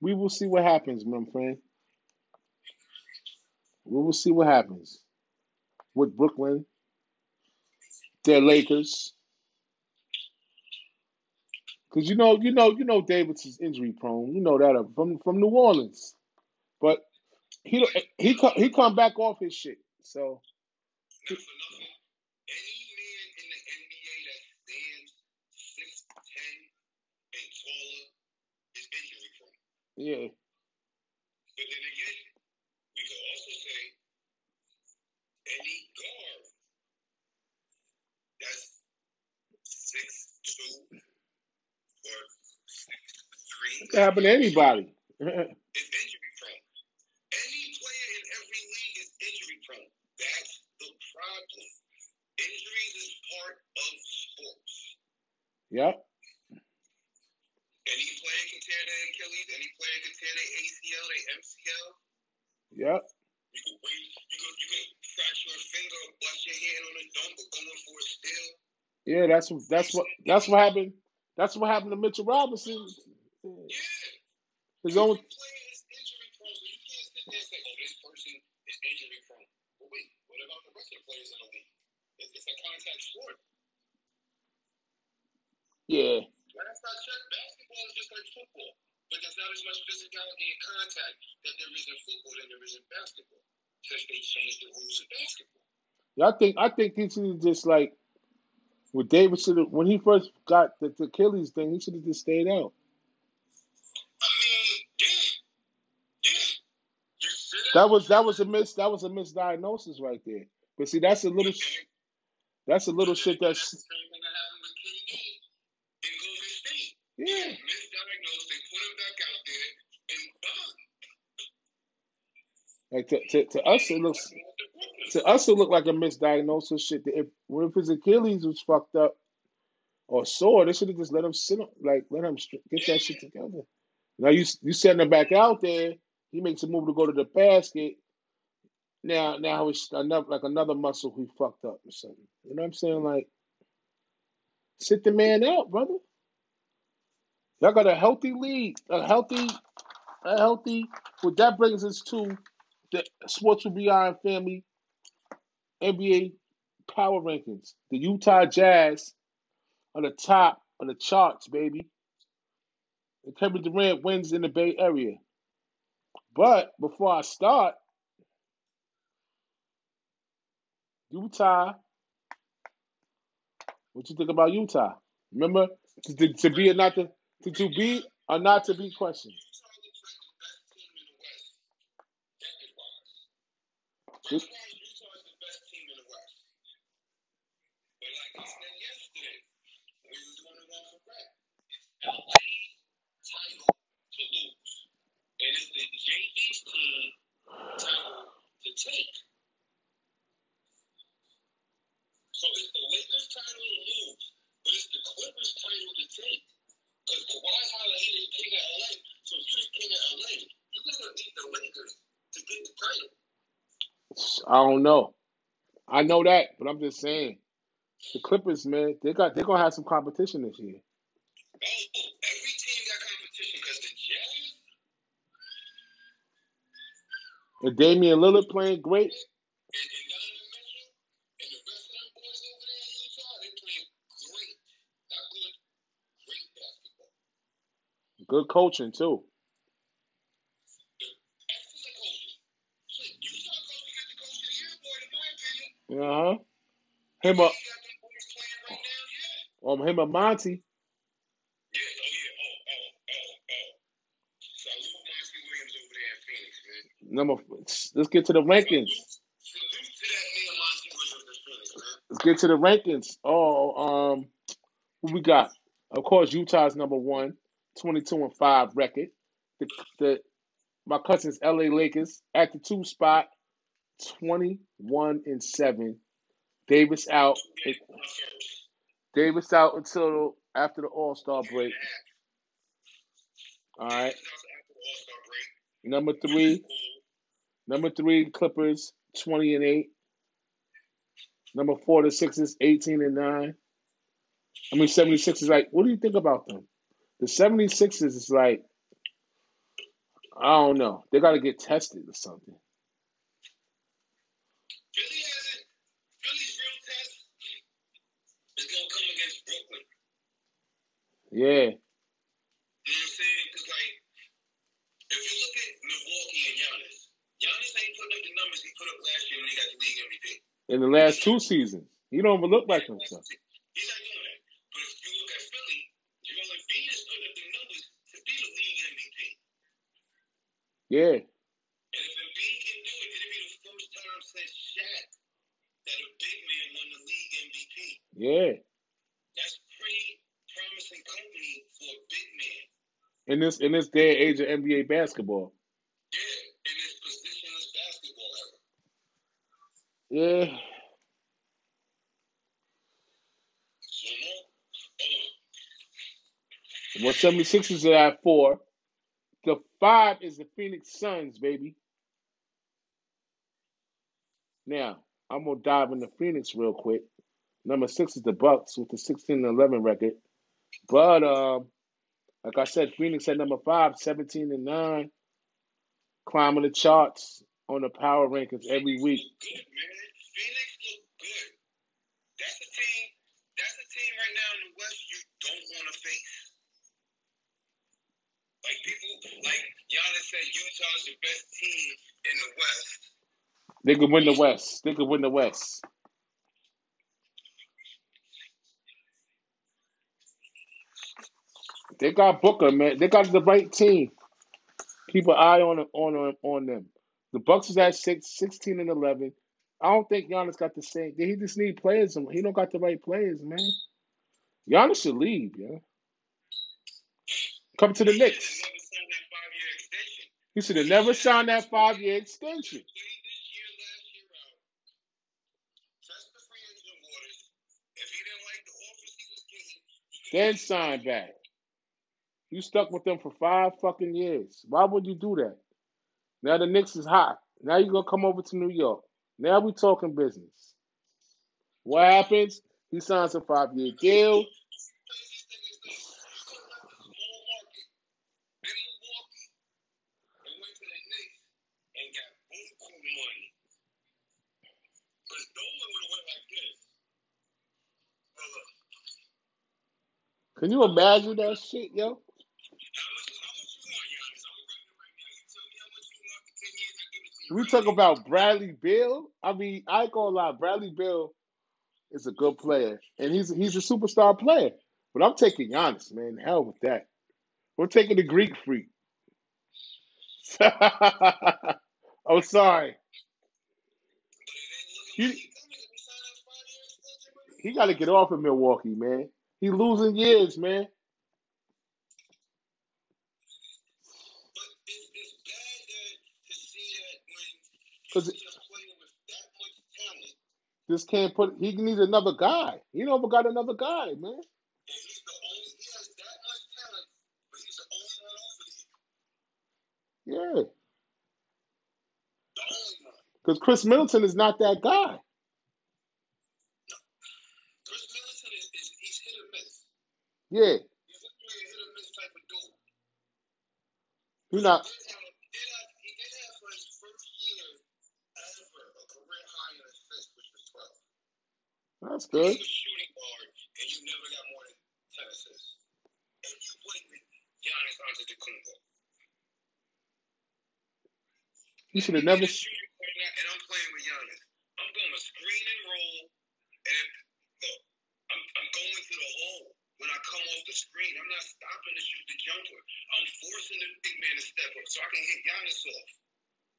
we will see what happens, my friend. We will see what happens with Brooklyn, their Lakers. Cause you know, you know, you know, Davis is injury prone. You know that uh, from from New Orleans, but he he he come back off his shit. So for nothing. Any man in the NBA that stands six ten and taller Yeah. But then again, we could also say any guard that's six two or six three It can happen to anybody. [laughs] is injury prone. Any player in every league is injury prone. That's the problem. Injuries is part of sports. yep. Yep. You can wait. You can you can fracture a finger, bust your hand on a dunk, or going for a steal. Yeah, that's that's what that's what happened. That's what happened to Mitchell Robinson. Yeah. His own Every player injury prone, so you can't sit there and say, "Oh, this person is injury prone." But wait, what about the rest of the players in the league? It's, it's a contact sport. yeah. Last I checked, basketball is just like football, but there's not as much physicality and contact that there is in football than there is in basketball, since they changed the rules of basketball. Yeah, I think I think he should have just like with David should have when he first got the, the Achilles thing, he should have just stayed out. I mean, yeah, yeah. You That was that was a miss that was a misdiagnosis right there. But see, that's a little that's a little shit That's that's the same thing that happened with KD in Golden State. yeah. Misdiagnosed, they put him back out there, and boom. Like to, to, to us it looks to us it looked like a misdiagnosis shit. If if his Achilles was fucked up or sore, they should have just let him sit on, like let him get that shit together. Now you you sending him back out there, he makes a move to go to the basket. Now now it's another like another muscle he fucked up or something. You know what I'm saying? Like sit the man out, brother. Y'all got a healthy lead, a healthy, a healthy. What that brings us to the Sports with Beyond family NBA power rankings. The Utah Jazz are the top of the charts, baby. And Kevin Durant wins in the Bay Area. But before I start, Utah, what you think about Utah? Remember, to, to, to be or not to, to, to be or not to be questioned. Utah looks like the best team in the West, record-wise. Record-wise, Utah is the best team in the West. But like I said yesterday, we was doing it one for rap. It's LA title to lose. And it's the JV's team title to take. So it's the Lakers title to lose, but it's the Clippers title to take. Because Kawhi Howard, he the king of LA. So if you're the king of LA, you gotta beat the Lakers to get the title. I don't know. I know that, but I'm just saying. The Clippers, man, they got they're gonna have some competition this year. Oh, every team got competition because the Jazz And Damian Lillard playing great. and, and Donovan Mitchell and the rest of them boys over there in Utah, they playing great. Not good, great basketball. Good coaching too. Excellent coaching. Shit, Utah coach to get the coach of the year award, in my opinion. Uh huh. The Him way or he got them boys playing right now, yeah. um, him or Monty. Yeah, oh yeah, oh, oh, oh, oh. Oh oh oh oh. So we got Monty. Number. Let's get to the rankings. Let's get to the rankings. Oh, um, who we got? Of course, Utah's number one, 22 and five record. The the my cousin's L.A. Lakers at the two spot, 21 and seven. Davis out. Davis out until after the All Star break. All right. Number three. Number three, Clippers, 20 and 8. Number four, the Sixers, 18 and 9. I mean, 76 is like, what do you think about them? The 76ers is like, I don't know. They got to get tested or something. Philly hasn't. Philly's real test is gonna come against Brooklyn. Yeah. You know what I'm saying? Because like, if you look at Milwaukee and Giannis, Giannis ain't putting up the numbers he put up last year when he got the league MVP. In the last two seasons, he don't even look like He's himself. not doing that. But if you look at Philly, Joel Embiid is putting up the numbers to be the league MVP. Yeah. And if Embiid can do it, it'll be the first time since Shaq that a big man won the league MVP. Yeah. That's pretty promising company for a big man. In this in this day and age of NBA basketball. Yeah, in this positionless basketball era. Yeah. So no, hold on. Well, 76ers are at four. The five is the Phoenix Suns, baby. Now, I'm gonna dive into Phoenix real quick. Number six is the Bucks with the 16 and 11 record. But um, like I said, Phoenix at number five, 17 and 9, climbing the charts on the power rankings every week. good, man. Phoenix look good. That's a team. That's a team right now in the West you don't want to face. Like people, like Giannis said, Utah's the best team in the West. They could win the West. They could win the West. They got Booker, man. They got the right team. Keep an eye on on on them. The Bucks is at six, 16 and eleven. I don't think Giannis got the same. He just need players. He don't got the right players, man. Giannis should leave, yeah. Come to the Knicks. He should have never signed that five year extension. Then sign back. You stuck with them for five fucking years. Why would you do that? Now the Knicks is hot. Now you're gonna come over to New York. Now we talking business. What happens? He signs a five year deal. Can you imagine that shit, have We talk about Bradley Beal. I mean, I ain't gonna lie, Bradley Beal is a good player, and he's he's a superstar player. But I'm taking Giannis, man. Hell with that. We're taking the Greek freak. [laughs] I'm sorry. He he got to get off of Milwaukee, man. He losing years, man. But it's, it's bad that to see that when Cause he's just playing with that much talent, just can't put. He needs another guy. He never got another guy, man. he's he's. Yeah, because Khris Middleton is not that guy. Khris Middleton is, is he's hit or miss. Yeah, He's literally a hit or miss type of dude. he's He not. did have, did have he did have for his first year ever a career high in assists, which was twelve. That's good. was shooting guard, and you never got more than ten assists. And you with Giannis Antetokounmpo. He should have never. shooting guard now, and I'm playing with Giannis. I'm going to screen and roll, and if, look, I'm, I'm going to the hole when I come off the screen. I'm not stopping to shoot the jumper. I'm forcing the big man to step up so I can hit Giannis off.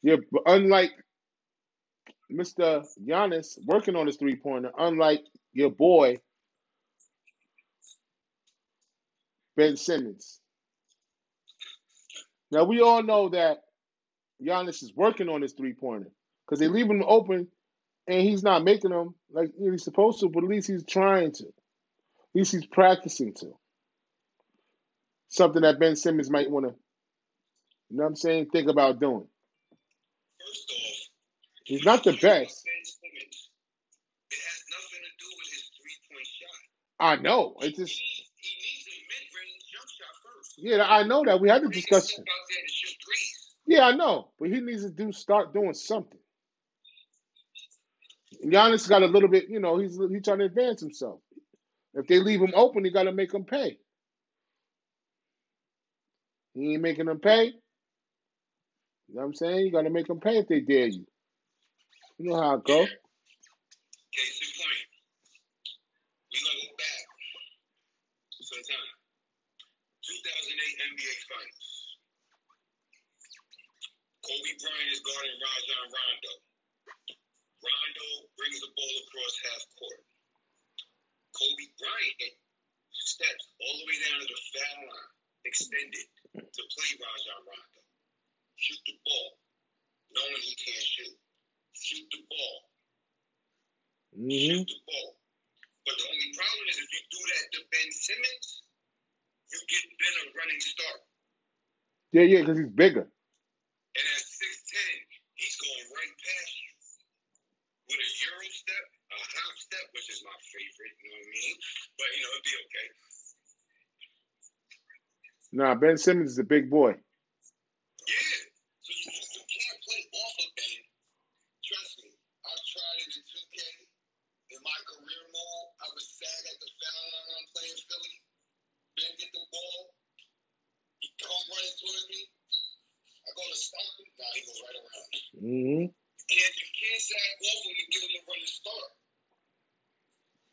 Yeah, but unlike Mr. Giannis working on his three pointer, unlike your boy Ben Simmons. Now we all know that Giannis is working on his three pointer because they leave him open and he's not making them like he's supposed to, but at least he's trying to. At least he's practicing to. Something that Ben Simmons might want to, you know what I'm saying, think about doing. First He's not the best. It to. I know. It's just yeah, I know that. We had the discussion. Yeah, I know. But he needs to do start doing something. Giannis got a little bit, you know, he's he's trying to advance himself. If they leave him open, you gotta make him pay. He ain't making them pay. You know what I'm saying? You gotta make them pay if they dare you. You know how it go. Case in point, we gonna go back some time. 2008 NBA Finals. Kobe Bryant is guarding Rajon Rondo. Rondo brings the ball across half court. Kobe Bryant steps all the way down to the foul line, extended to play Rajon Rondo. Shoot the ball, knowing he can't shoot. Shoot the ball. Mm-hmm. Shoot the ball. But the only problem is if you do that to Ben Simmons, you get Ben a running start. Yeah, yeah, because he's bigger. And at 6'10, he's going right past you. With a Euro step, a hop step, which is my favorite, you know what I mean? But, you know, it'd be okay. Nah, Ben Simmons is a big boy. He come running towards me. I go to stop him. Nah, he goes right around me. Mm-hmm. You can't, you can't sag him and give him a running start.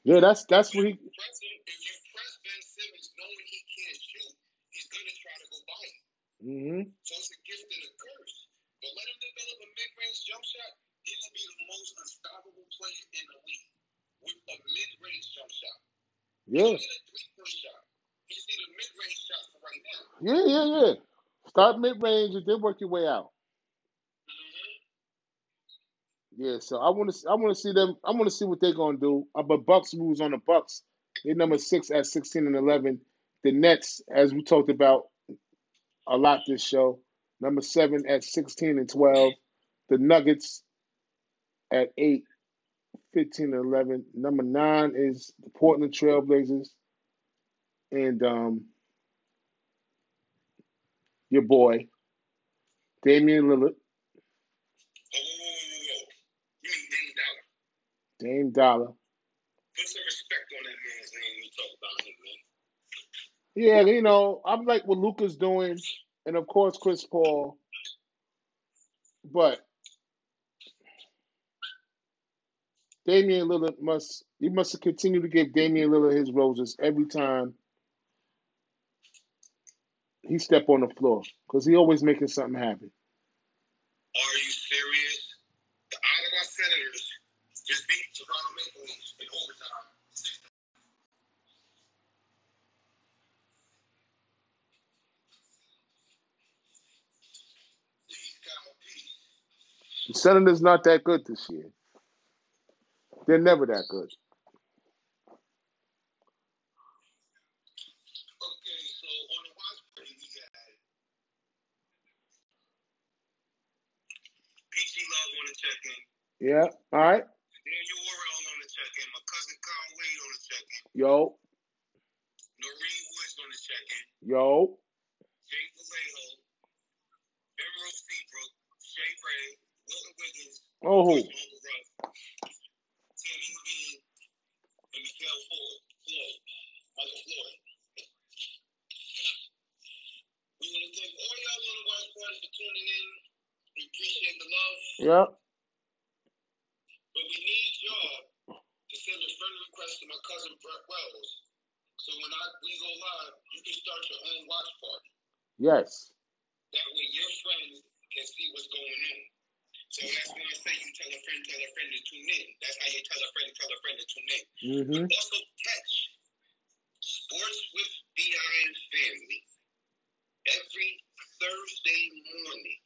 Yeah, that's that's what he. Him. If you press Ben Simmons knowing he can't shoot, he's going to try to go by you. Mm-hmm. So it's a gift and a curse. But let him develop a mid-range jump shot. He will be the most unstoppable player in the league with a mid-range jump shot. Yeah, He a three-point shot. Yeah, yeah, yeah. Start mid range and then work your way out. Mm-hmm. Yeah, so I want to I want to see them. I want to see what they're gonna do. Uh, but Bucks moves on the Bucks. They're number six at sixteen and eleven. The Nets, as we talked about a lot this show, number seven at sixteen and twelve. The Nuggets at eight, 15 and eleven. Number nine is the Portland Trailblazers, and um, your boy Damian Lillard, Oh. You mean Dame Dollar. Dame Dollar. Put some respect on that man's name when you talk about him, man. Yeah, you know, I'm like what Luka's doing, and of course Chris Paul. But Damian Lillard must you must continue to give Damian Lillard his roses every time he step on the floor because he always making something happen. Are you serious? The Ottawa Senators just beat Toronto Maple Leafs in overtime. Six Please, Kyle, please. The Senators not that good this year. They're never that good. Okay, so on the watch party, we got Peachy Love on the check-in, Yeah. All right. Daniel Worrell on the check-in, my cousin Kyle Wade on the check-in, Yo. Noreen Woods on the check-in, Yo. Jay Vallejo, Emerald Seabrook, Shay Ray, Wilton Wiggins, Oh, who? Ruff, Tammy Levine, and Ford, Floyd, Michael Floyd. We want to thank all y'all on the watch party for tuning in. We appreciate the love. Yeah. But we need y'all to send a friend request to my cousin Brett Wells. So when I we go live, you can start your own watch party. Yes. That way your friends can see what's going on. So that's when I say you tell a friend, tell a friend to tune in. That's how you tell a friend, tell a friend to tune in. Mm-hmm. Also catch Sports with BI and Family every Thursday morning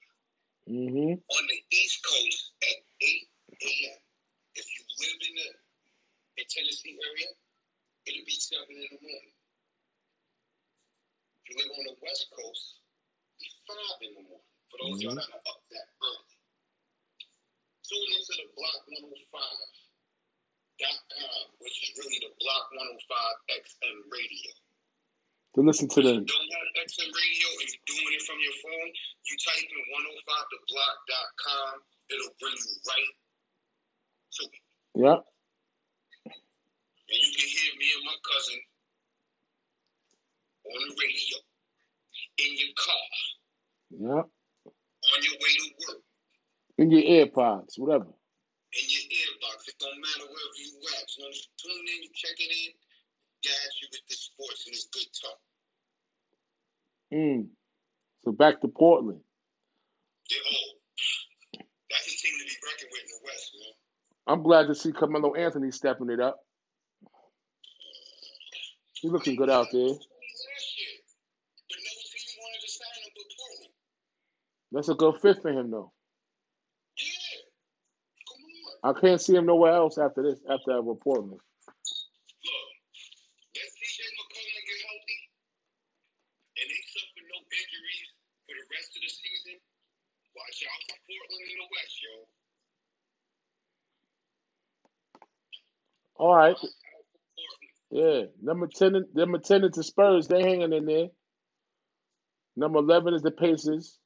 Mm-hmm. on the East Coast at 8 a.m. If you live in the in Tennessee area, it'll be 7 in the morning. If you live on the West Coast, it's 5 in the morning. For those of y'all that are up that early. Tune into the Block 105.com, which is really the Block 105 XM radio. To listen to If you don't have XM radio and you're doing it from your phone, you type in 105theblock.com. It'll bring you right to it. Yeah. And you can hear me and my cousin on the radio, in your car, Yeah. on your way to work, In your AirPods, whatever. in your earbox. It don't matter wherever you at. As long as you tune in, you checking in, got you with the sports and it's good talk. Mm. So back to Portland. They, oh, record with in the West, man. I'm glad to see Carmelo Anthony stepping it up. He's looking good out there. Last year, but no team wanted to sign him but Portland. That's a good fit for him, though. Yeah, come on. I can't see him nowhere else after this, after Portland. Look, let CJ McCollum get healthy, and they suffer no injuries for the rest of the season. Watch out for Portland in the West, yo. All right. Yeah. Number 10, number 10 is the Spurs. They hanging in there. Number 11 is the Pacers.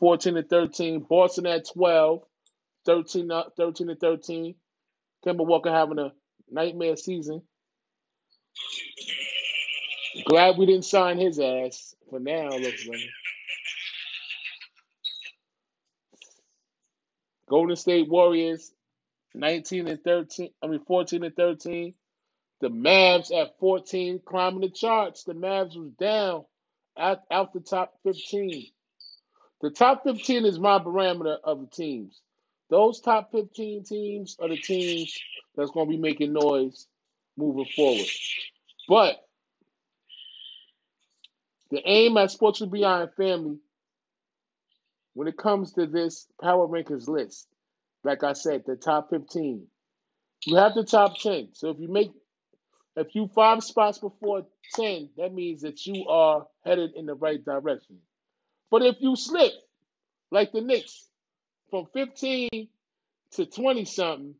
14 and 13. Boston at 12. 13, up- 13 and 13. Kemba Walker having a nightmare season. Glad we didn't sign his ass for now, looks like. Golden State Warriors, 19 and 13. I mean, 14 and 13. The Mavs at 14, climbing the charts. The Mavs was down out, out the top 15. The top 15 is my barometer of the teams. Those top 15 teams are the teams that's going to be making noise moving forward. But the aim at Sports Beyond Family, when it comes to this Power Rankings list, like I said, the top 15, you have the top 10. So if you make, if you five spots before 10, that means that you are headed in the right direction. But if you slip, like the Knicks, from 15 to 20 something,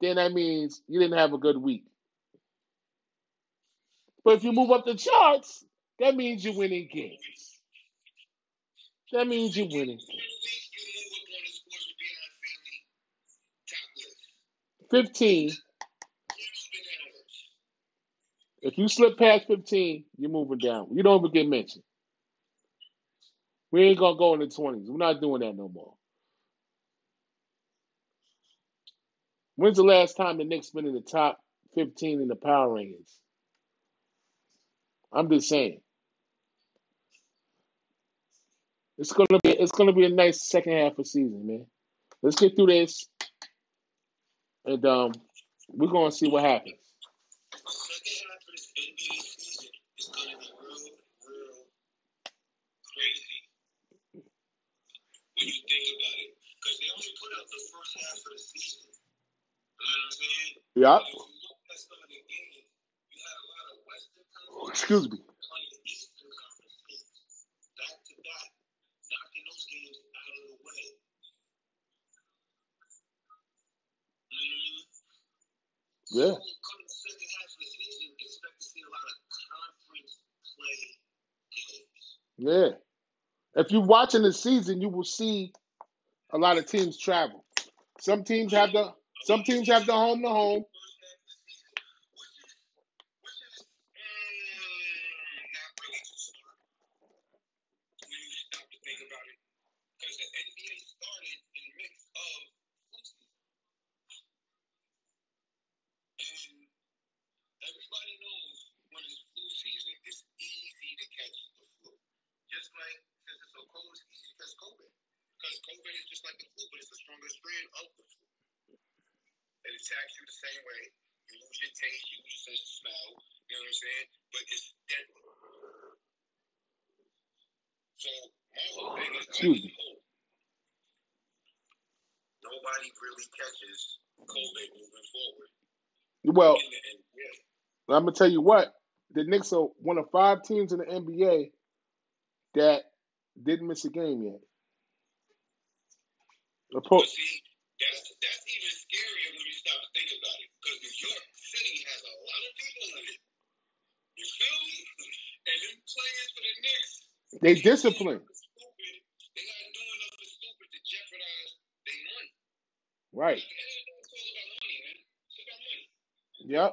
then that means you didn't have a good week. But if you move up the charts, that means you're winning games. That means you're winning games. week you move up on the Sports with Beyond Family top list. 15, You move downwards. if you slip past 15, you're moving down. You don't even get mentioned. We ain't gonna go in the 20s. We're not doing that no more. When's the last time the Knicks been in the top 15 in the power rankings? I'm just saying. It's gonna be it's gonna be a nice second half of season, man. Let's get through this, and um, we're gonna see what happens. Second half of this NBA season is going to be real, real crazy when you think about it. Because they only put out the first half of the season. You know what I'm saying? Yep. But if you look at some of the games, you had a lot of Western Conference Excuse me. playing Eastern Conference games. Back to back. Knocking those games out of the way. Mm-hmm. Yeah. So coming second half of the season, expect to see a lot of conference play games. Yeah. If you're watching the season, you will see a lot of teams travel. Some teams have the some teams have the home to home. First half of the season, which is which is mm, not really too smart when you stop to think about it. Because the NBA started in the mix of flu season. And everybody knows when it's flu season, it's easy to catch the flu. Just like since it's so cold, it's easy to catch COVID. Because COVID is just like the flu, but it's the stronger strain of the flu. It attacks you the same way. You lose your taste, you lose your sense of smell. You know what I'm saying? But it's deadly. So my whole thing is, I Excuse just hope nobody really catches COVID moving forward Well, in the NBA. I'm gonna tell you what, the Knicks are one of five teams in the NBA that didn't miss a game yet. The But see, that's that's even scarier when you stop to think about it. Because New York City has a lot of people in it. You feel me? And them players for the Knicks, they they disciplined, stupid. They not doing nothing stupid to jeopardize their money. right? At the end of the day, it's all about money, man. It's about money. Yep.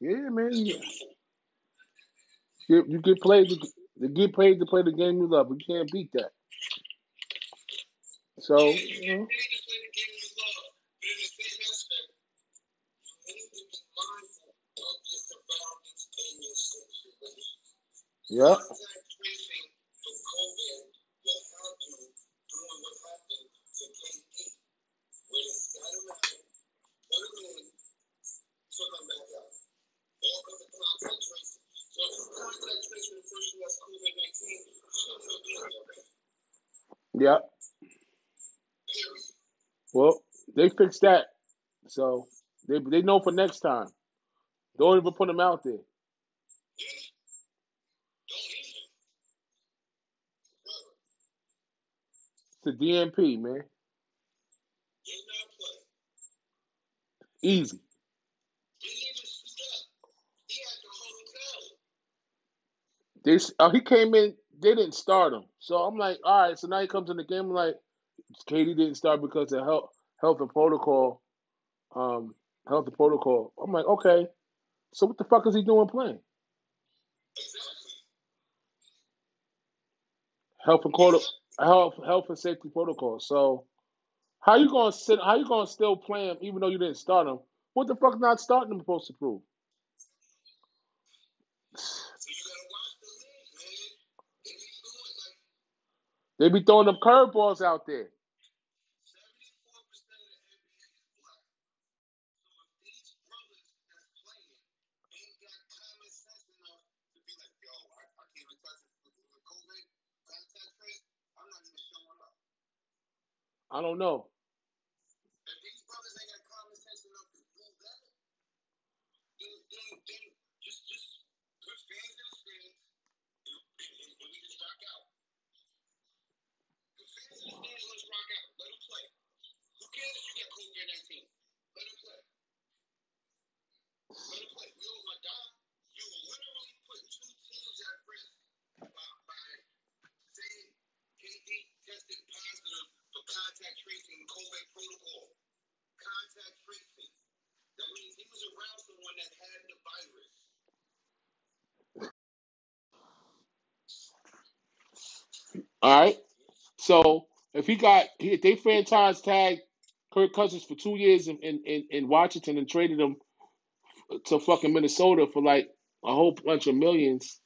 Yeah, man. You you get played. To, get paid to play the game you love. You can't beat that. So Yeah, you know, paid to play the game you love, but in the same aspect, you need to be mindful of your surroundings and your situation. yeah, Contact tracing for COVID will help you doing what happened to KD, where they sat around, put him in, took him back out. All because of contact tracing. So if you contact trace when the person has COVID 19, you shouldn't have been in your bed. yeah. Period. Well, they fixed that. So they they know for next time. Don't even put them out there. It's a DMP, man. Easy. They oh, he came in. They didn't start him. So I'm like, all right. So now he comes in the game. I'm like, KD didn't start because of health health and protocol. Um, health and protocol. I'm like, okay. So what the fuck is he doing playing? Health and quota, health health and safety protocol. So how you gonna sit? How you gonna still play him even though you didn't start him? What the fuck not starting him supposed to prove? They be throwing them curveballs out there. seventy-four percent of the NBA is black. So if these brothers that's playing ain't got common sense enough to be like, yo, I, I can't even touch it with, with COVID contact trace, I'm not even showing up. I don't know. If these brothers ain't got common sense enough to do that, then then then just just put fans in the stands and, and, and, and we just rock out. Put fans in the stands, let's rock out. Let them play. Who cares if you got COVID nineteen? Let them play. Let them play. We all gonna die. You literally put two teams at risk by, by saying KD tested positive for contact tracing COVID protocol. Contact tracing. That means he was around someone that had the virus. All right. So if he got he, they franchise tagged Kirk Cousins for two years in, in, in, in Washington and traded him to fucking Minnesota for like a whole bunch of millions,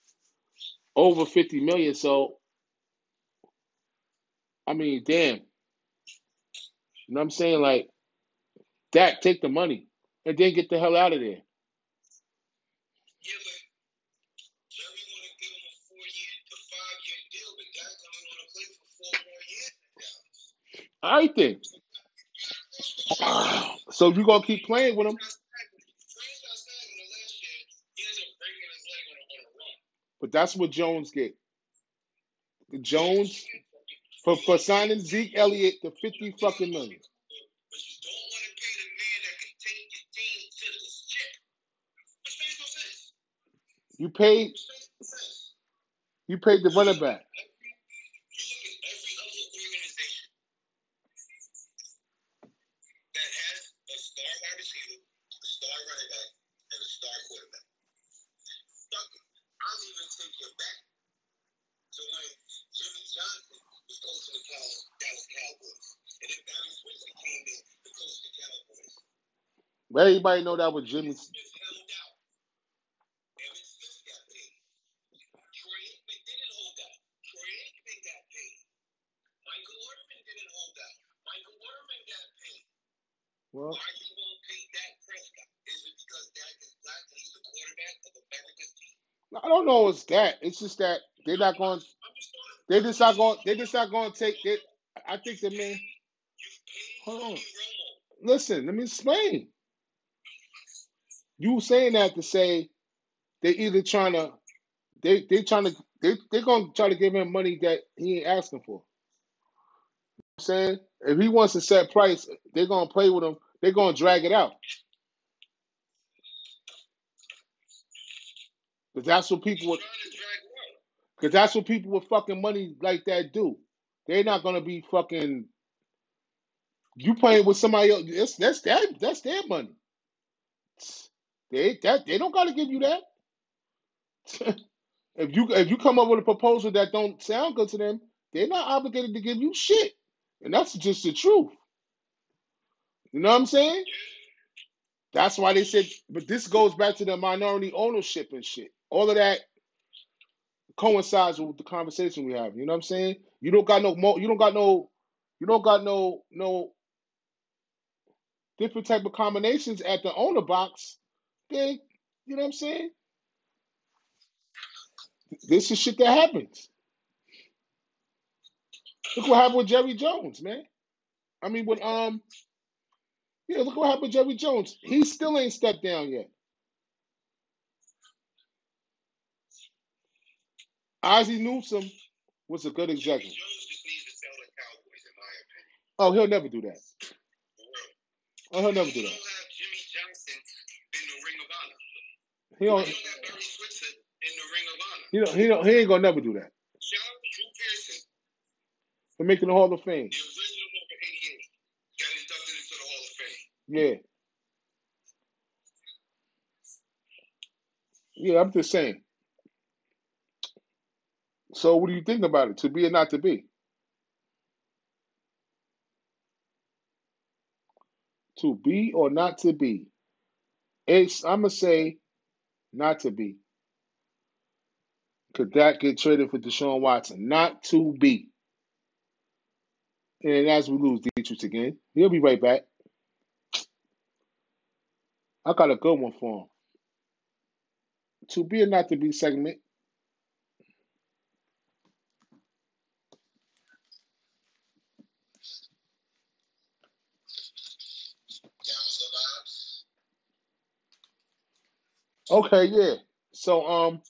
over fifty million. So I mean, damn. You know what I'm saying? Like Dak, take the money and then get the hell out of there. Yeah, but Jerry want to give him a four year to five year deal, but Dak only want to play for four more years in Dallas. All right then. So you gonna keep playing with him? Franchise tag him the last year, he ends up breaking his leg on a, on a run. But that's what Jones get. Jones for, for signing Zeke Elliott to fifty fucking million. You paid you paid the running back. You look at every other organization that has a star wide receiver, a star running back, and a star quarterback. Fuck it. I'll even take your back to when Jimmy Johnson was coaching the Cal- Dallas Cowboys. And then Barry Switzer came in to coach the Cowboys. But everybody know that was Jimmy. Smith held out. Emmitt Smith got paid. Troy Aikman didn't hold out. Troy Aikman got paid. Michael Irvin didn't hold out. Michael Irvin got paid. Well, Why won't pay Dak Prescott? Is it because Dak is black and he's the quarterback of America's team? I don't know it's that. It's just that they're not going. I'm just. Not going. They just not going to take it. I think the man. Hold on. Listen, let me explain. You saying that to say they either trying to, they they trying to, they they gonna try to give him money that he ain't asking for. I'm saying if he wants a set price, they're gonna play with him. They're gonna drag it out. Cause that's what people would. To what? Cause that's what people with fucking money like that do. They're not gonna be fucking. You playing with somebody else? That's that's that that's their money. They that they don't gotta give you that. [laughs] if you if you come up with a proposal that don't sound good to them, they're not obligated to give you shit. And that's just the truth. You know what I'm saying? That's why they said, but this goes back to the minority ownership and shit. All of that coincides with the conversation we have. You know what I'm saying? You don't got no mo you don't got no you don't got no no different type of combinations at the owner box. You know what I'm saying? This is shit that happens. Look what happened with Jerry Jones, man. I mean, with um, yeah, look what happened with Jerry Jones. He still ain't stepped down yet. Ozzie Newsome was a good executive. Oh, he'll never do that. Oh, he'll never do that. Ring of Honor. He don't. He don't. He ain't gonna never do that. Shout out to Drew Pearson, For making the Hall of Fame. the original number 88, got inducted into the Hall of Fame. Yeah. Yeah. I'm just saying. So, what do you think about it? To be or not to be? To be or not to be? It's. I'm gonna say not to be. Could that get traded for Deshaun Watson? Not to be. And as we lose Dietrich again, he'll be right back. I got a good one for him. To be or not to be segment. Down the vibes. Okay, yeah. So, um,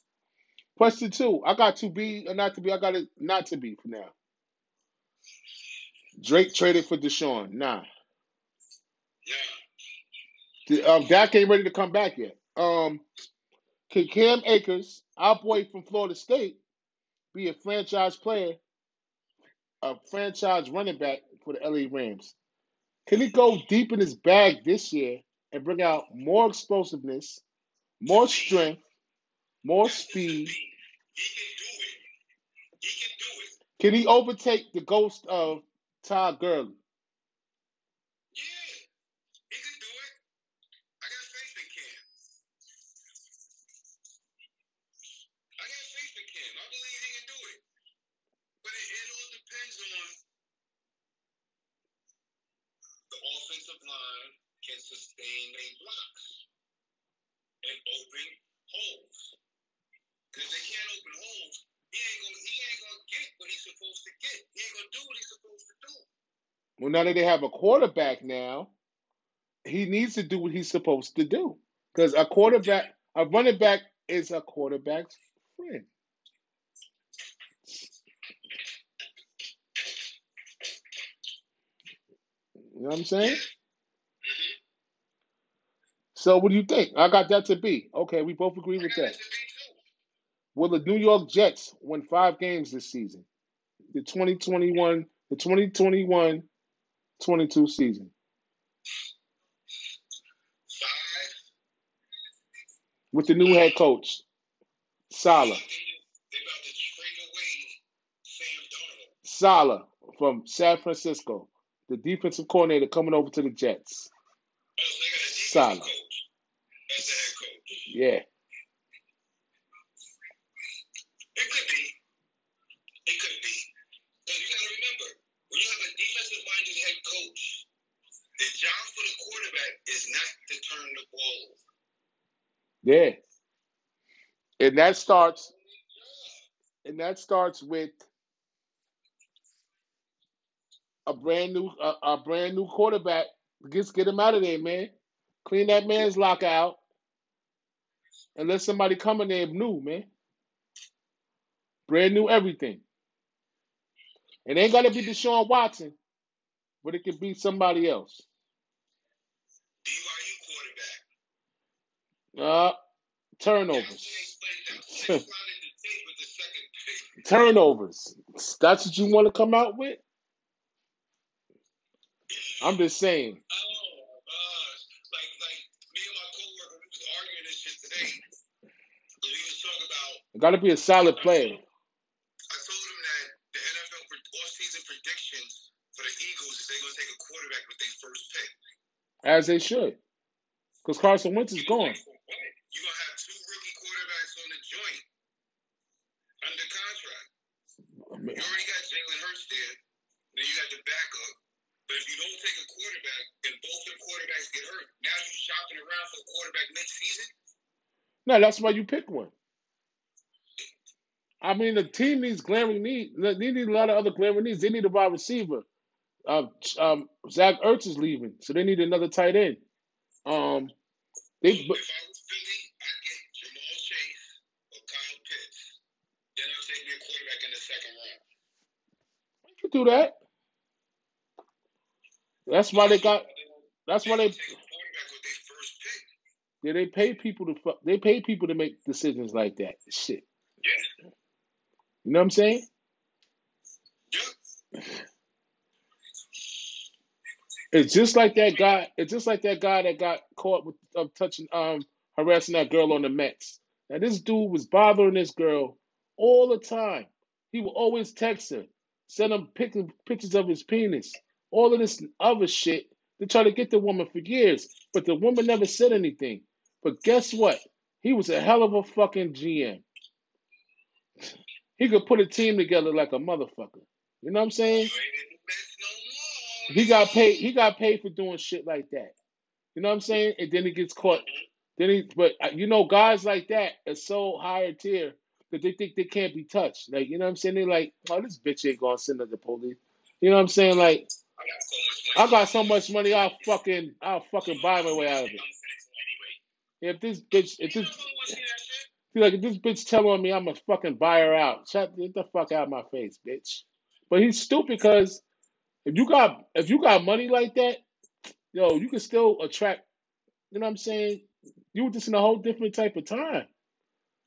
question two. I got to be or not to be. I got it not to be for now. Drake traded for Deshaun. Nah. Yeah. The, um, Dak ain't ready to come back yet. Um, can Cam Akers, our boy from Florida State, be a franchise player, a franchise running back for the LA Rams? Can he go deep in his bag this year and bring out more explosiveness, more strength, more speed? Can. He. Can he overtake the ghost of Todd Gurley? Yeah. He can do it. I got faith in Cam. I got faith in Cam. I believe he can do it. But it, it all depends on the offensive line can sustain their blocks and open holes. Because they can't open holes, he ain't gonna he ain't gonna get what he's supposed to get. He ain't gonna do what he's supposed to do. Well, now that they have a quarterback now, he needs to do what he's supposed to do. Because a quarterback, a running back is a quarterback's friend. You know what I'm saying? So what do you think? I got that to be. Okay, we both agree with that. Will the New York Jets win five games this season? The 2021, the 2021 22 season. With the new head coach, Darnold. Saleh from San Francisco, the defensive coordinator coming over to the Jets. So they got a defensive Saleh. coach as the head coach. Yeah. It could be. It could be. But you gotta remember, when you have a defensive minded head coach, the job for the quarterback is not to turn the ball over. Yeah. And that starts and that starts with a brand new a, a brand new quarterback. Just get him out of there, man. Clean that man's locker out and let somebody come in there new, man. Brand new everything. It ain't gotta be Deshaun Watson, but it could be somebody else. BYU quarterback. Uh That's when they turnovers. split. That's when they slotted the tape with the Uh, second pick. [laughs] turnovers. That's what you want to come out with? I'm just saying. Got to be a solid player. As they should. Because Carson Wentz is gone. take what? You gonna have two rookie quarterbacks on the joint under contract. You already got Jalen Hurts there. Then you got the backup. But if you don't take a quarterback and both your quarterbacks get hurt, now you shopping around for a quarterback next season. No, that's why you pick one. I mean, the team needs glaring needs. They need a lot of other glaring needs. They need a wide receiver. Um, um, Zach Ertz is leaving, so they need another tight end. Um, they but If I was Philly, I'd Chase or Kyle Pitts. Then I'll take me quarterback in the second round. you do that. That's why they got. That's why they. take a quarterback with their first pick. Yeah, they pay people to. fu- They pay people to make decisions like that. Shit. Yeah. You know what I'm saying? It's just like that guy. It's just like that guy that got caught with of touching, um, harassing that girl on the Mets. Now this dude was bothering this girl all the time. He would always text her, send him pic- pictures of his penis, all of this other shit to try to get the woman for years. But the woman never said anything. But guess what? He was a hell of a fucking GM. He could put a team together like a motherfucker. You know what I'm saying? He got paid. He got paid for doing shit like that. You know what I'm saying? And then he gets caught. Then he, but uh, you know, guys like that are so higher tier that they think they can't be touched. Like, you know what I'm saying? They're like, oh, this bitch ain't gonna send her the police. You know what I'm saying? Like, I got so much money. I got so much money, I'll fucking, I'll fucking buy my way out of it. If this bitch, if this, know who was here, shit? feel like if this bitch telling me I'm gonna fucking buy her out, shut get the fuck out of my face, bitch. But he's stupid because if you got if you got money like that, yo, you can still attract. You know what I'm saying? You were just in a whole different type of time.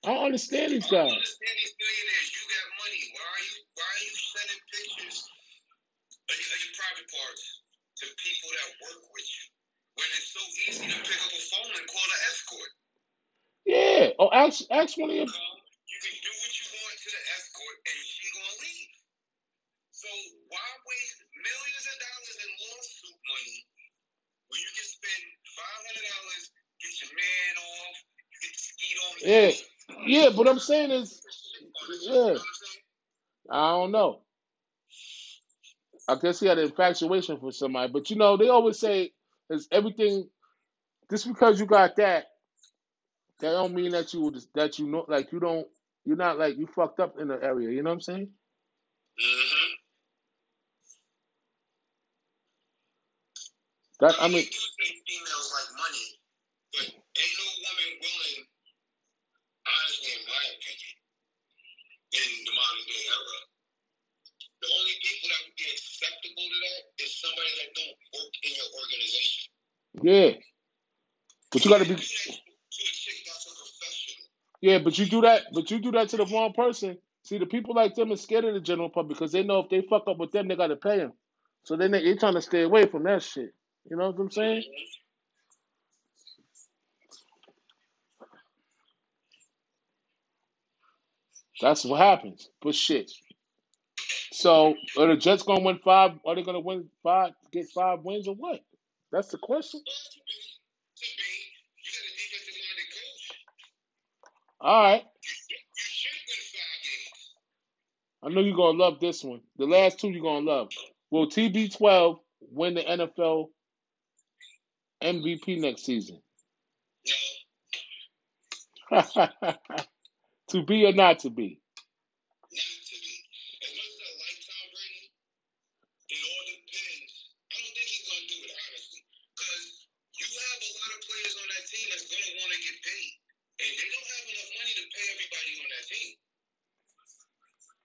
I don't understand these guys. understand these billionaires. You got money. Why are you why are you sending pictures of your, of your private parts to people that work with you when it's so easy to pick up a phone and call an escort? Yeah. Oh, ask ask one of your. You can do what you want to the escort and she gonna leave. So why waste millions of dollars in lawsuit money when you can spend five hundred dollars, get your man off, you get skeet on Yeah. phone, Yeah, but I'm saying is, yeah. I don't know. I guess he had an infatuation for somebody, but you know they always say is everything just because you got that, that don't mean that you would- that you know like you don't you're not like you fucked up in the area. You know what I'm saying? Mm-hmm. That I mean, mean, they do say females like money, but ain't no woman willing, honestly, in my opinion, in the modern day era. The only people that would be acceptable to that is somebody that don't work in your organization. yeah. But you got to be do that to a chick that's a professional. yeah. But you do that, but you do that to the wrong person. See, the people like them are scared of the general public because they know if they fuck up with them, they got to pay them. So then they they trying to stay away from that shit. You know what I'm saying? That's what happens. But shit. So are the Jets gonna win five? Are they gonna win five? Get five wins or what? That's the question. All right. I know you're gonna love this one. The last two you're gonna love. Will TB12 win the NFL MVP next season? [laughs] To be or not to be?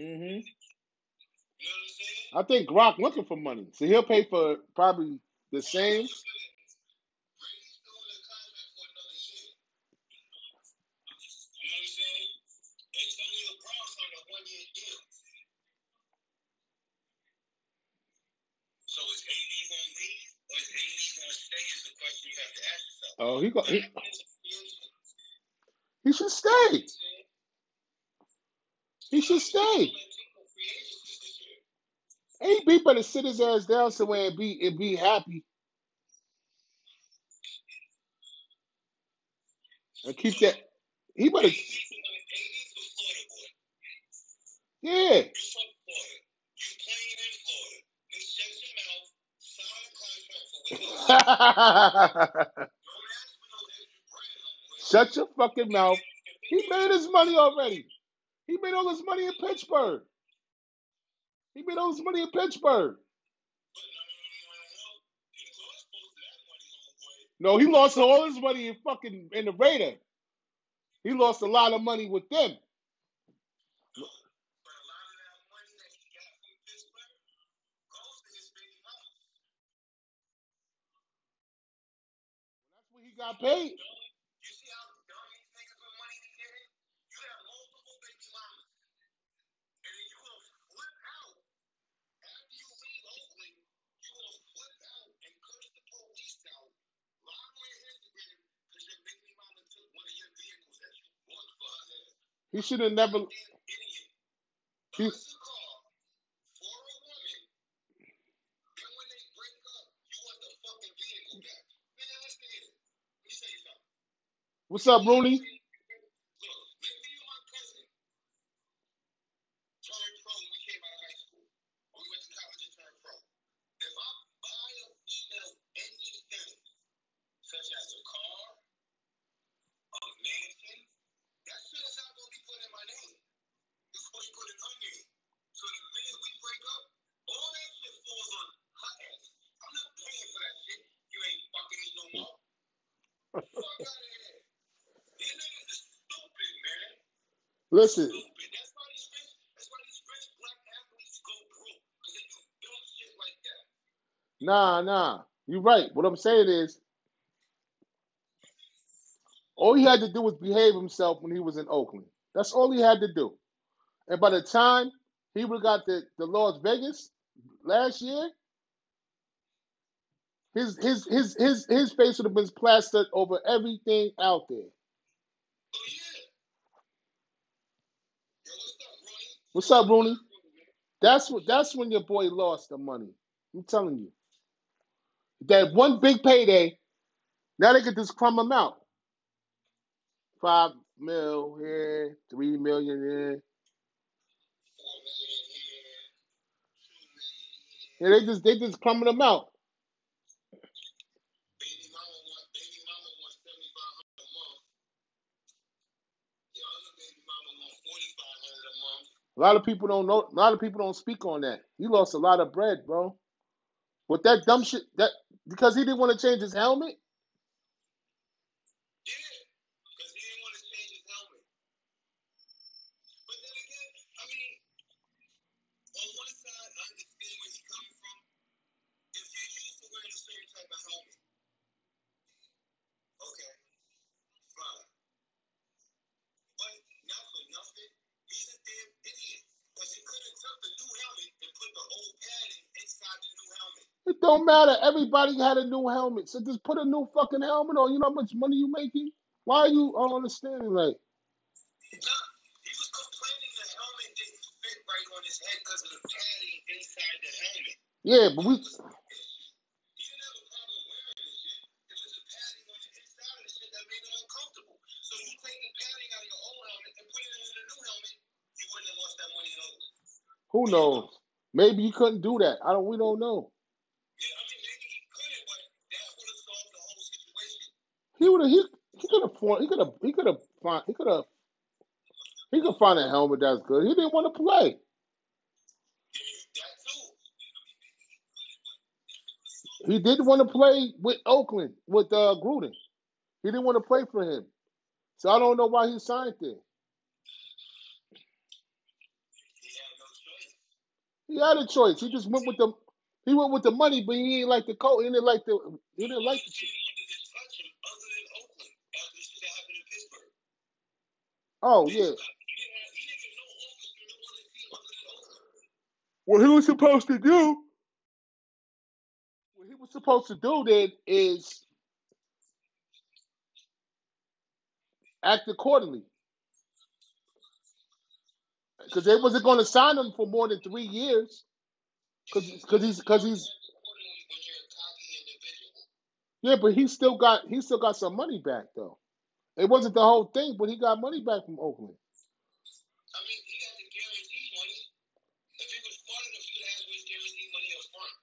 two. You know what I'm saying? I think Brock looking for money, so he'll pay for probably the same. Brady's doing a contract for another year. You know what I'm saying? Antonio Brown's on a one-year deal. So is AB gonna leave or is AB gonna stay? Is the question you have to ask yourself. Oh, he go, What he, happens if he is? he should stay. He should stay. AB better sit his ass down somewhere and be and be happy and keep that. He better, yeah. [laughs] Shut your fucking mouth. He made his money already. He made all his money in Pittsburgh. He made all his money in Pittsburgh. No, he lost all his money in fucking in the Raider. He lost a lot of money with them. That's what he got paid. You see how dumb these niggas with money be getting? You have multiple baby mamas. And then you gonna flip out. After you leave Oakland, you gonna flip out and curse the police out. Lie on your Instagram because your baby mama took one of your vehicles that you bought for her ass. He should have never. Damn idiot. He, Buys a car for a woman. Then when they break up, you want the fucking vehicle back. Man, listen here. Let should have never. something. what's up, Rooney? Look, let me and my cousin turned pro when we came out of high school. When we went to college and turned pro. If I buy a female anything, such as a car, a mansion, that shit is not gonna be put in my name. It's gonna be put in her name. So the minute we break up, all that shit falls on her ass. I'm not paying for that shit. You ain't fucking me no more. Fuck out of here. These niggas is stupid, man. Listen, Stupid. That's why these rich, that's why these rich black athletes go broke. Because they do dumb shit like that. nah, nah. You're right. What I'm saying is, all he had to do was behave himself when he was in Oakland. That's all he had to do. And by the time he would have got the, the Las Vegas last year, his his his his his face would have been plastered over everything out there. Oh, yeah. Yo, what's up, Ronnie? What's up, Rooney? That's what that's when your boy lost the money. I'm telling you. That one big payday, now they could just crumb him out. Five mil here, three million here. Yeah, they just they just crumbing him out. Baby mama want, baby mama want seventy five hundred a month. Your other baby mama want forty five hundred a month. A lot of people don't know. A lot of people don't speak on that. He lost a lot of bread, bro. With that dumb shit, that because he didn't want to change his helmet. Yeah, because he didn't want to change his helmet. But then again, I mean, on one side, I understand where he's coming from. If you're used to wearing a certain type of helmet, okay, fine. But not for nothing, he's a damn idiot. Because he could have took the new helmet and put the old padding inside the new helmet. It don't matter. Everybody had a new helmet, so just put a new fucking helmet on. You know how much money you making? Why are you understanding? like? He was complaining the helmet didn't fit right on his head because of the padding inside the helmet. yeah, but we He didn't have a problem wearing this shit. It was the padding on the inside of the shit that made him uncomfortable. So you take the padding out of your old helmet and put it in the new helmet, you wouldn't have lost that money in who knows? Maybe you couldn't do that. I don't. We don't know. Yeah, I mean maybe he couldn't, but that would have solved the whole situation. He would have. He could have. He could have. He could have. He could have. He could find a helmet that's good. He didn't want to play. He didn't want to play with Oakland with uh, Gruden. He didn't want to play for him. So I don't know why he signed there. He had a choice. He just went with the he went with the money, but he ain't like the coach. He didn't like the he didn't like the He shit. wanted to touch him other than Oakland after the shit that happened in Pittsburgh. Oh He yeah. stopped. He didn't have, he didn't even know Oakland through no other team other than yeah. What he was supposed to do, what he was supposed to do then is act accordingly. Because they wasn't going to sign him for more than three years. Because he's because he's yeah, but he still got he still got some money back though. It wasn't the whole thing, but he got money back from Oakland. I mean, he got the guaranteed money. If he was smart enough, he could for his guaranteed money up front.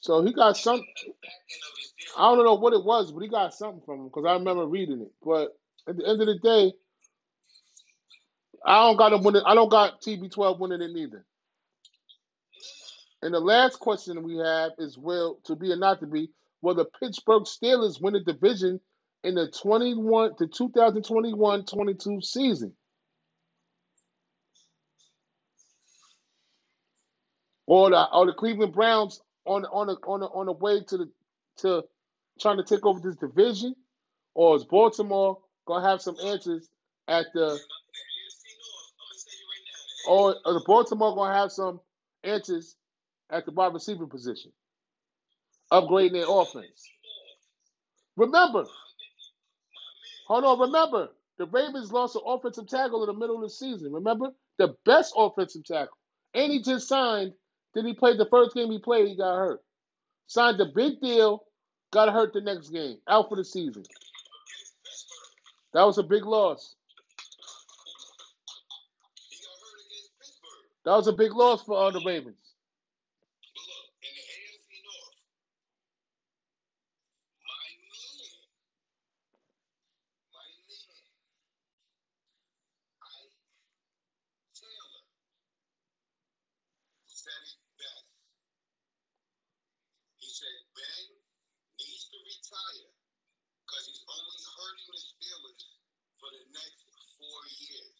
So he got some. At the back end of his deal. I don't know what it was, but he got something from him because I remember reading it. But at the end of the day, I don't got him winning. I don't got TB12 winning it neither. And the last question we have is: Will to be or not to be? Will the Pittsburgh Steelers win the division in the 21 to 2021-22 season? Or the or the Cleveland Browns on on the on the on the way to the to trying to take over this division, or is Baltimore gonna have some answers at the The or, the Baltimore gonna have some answers at the wide receiver position, upgrading their offense. Remember, hold on. Remember, the Ravens lost an offensive tackle in the middle of the season. Remember, the best offensive tackle, and he just signed. Then he played the first game he played. He got hurt. Signed a big deal. Got hurt the next game. Out for the season. That was a big loss. That was a big loss for uh, the Ravens. But look, in the AFC North, my man, my man, Ike Taylor said it best. He said Ben needs to retire because he's only hurting the Steelers for the next four years.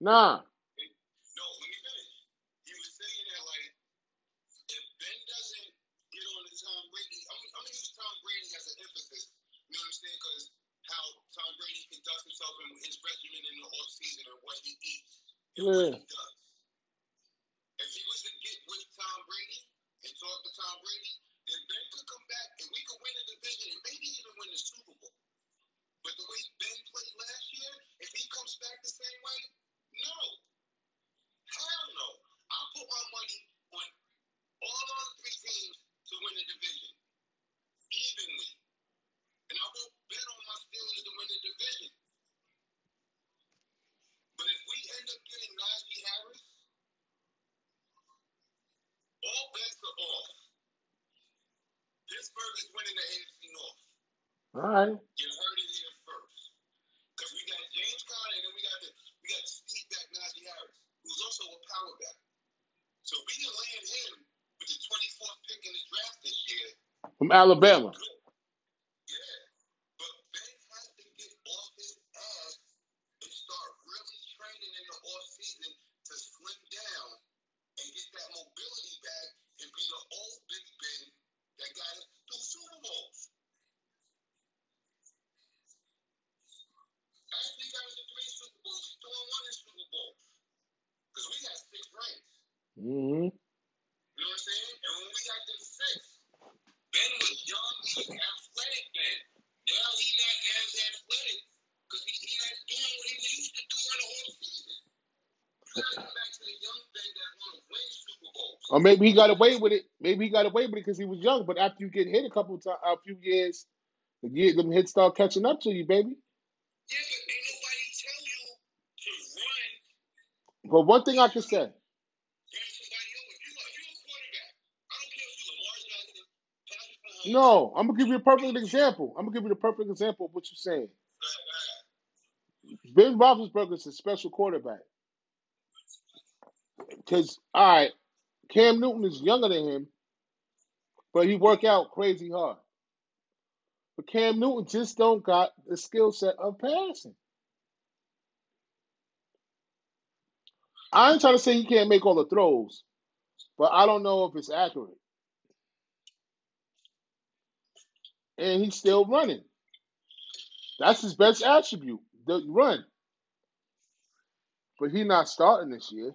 Nah. No, let me finish. He was saying that like if Ben doesn't get on the Tom Brady, I'm, I'm gonna use Tom Brady as an emphasis. You know what I'm saying? Because how Tom Brady conducts himself in his regimen in the off season and what he eats and what Yeah. he does. If he was to get with Tom Brady and talk to Tom Brady, then Ben could come back and we could win the division and maybe even win the Super Bowl. But the way Ben played last year, if he comes back the same way, no. Hell no. I'll put my money on all other three teams to win the division. Evenly. And I won't bet on my Steelers to win the division. But if we end up getting Najee Harris, all bets are off. Pittsburgh is winning the AFC North. All right. You heard it here first. Because we got James Conner and then we got the we got Steve back Najee Harris, who's also a power back. So we can land him the 24th pick in the draft this year. From Alabama. Good. Yeah. But Ben has to get off his ass and start really training in the off season to slim down and get that mobility back and be the old Big Ben that got us through Super Bowls. Actually got us to three Super Bowls, two and one in Super Bowls. Because we got six rings. Mm-hmm. You know what I'm saying? And when we got them six, Ben was young, athletic then. Now he not as athletic because he, he not doing what he used to do in the whole season. You gotta go back to the young Ben that wanna win Super Bowls. Or maybe he got away with it. Maybe he got away with it because he was young. But after you get hit a couple of times, a few years, the year, them hits start catching up to you, baby. Yeah, but ain't nobody tell you to run But one thing I can say, run somebody over. You are you a quarterback. I don't care if you Lamar Jackson, Patrick Mahomes. No, I'm gonna give you a perfect example. I'm gonna give you the perfect example of what you're saying. Ben Roethlisberger is a special quarterback. Because all right, Cam Newton is younger than him, but he work out crazy hard. But Cam Newton just don't got the skill set of passing. I ain't trying to say he can't make all the throws, but I don't know if it's accurate. And he's still running. That's his best attribute, the run. But he's not starting this year.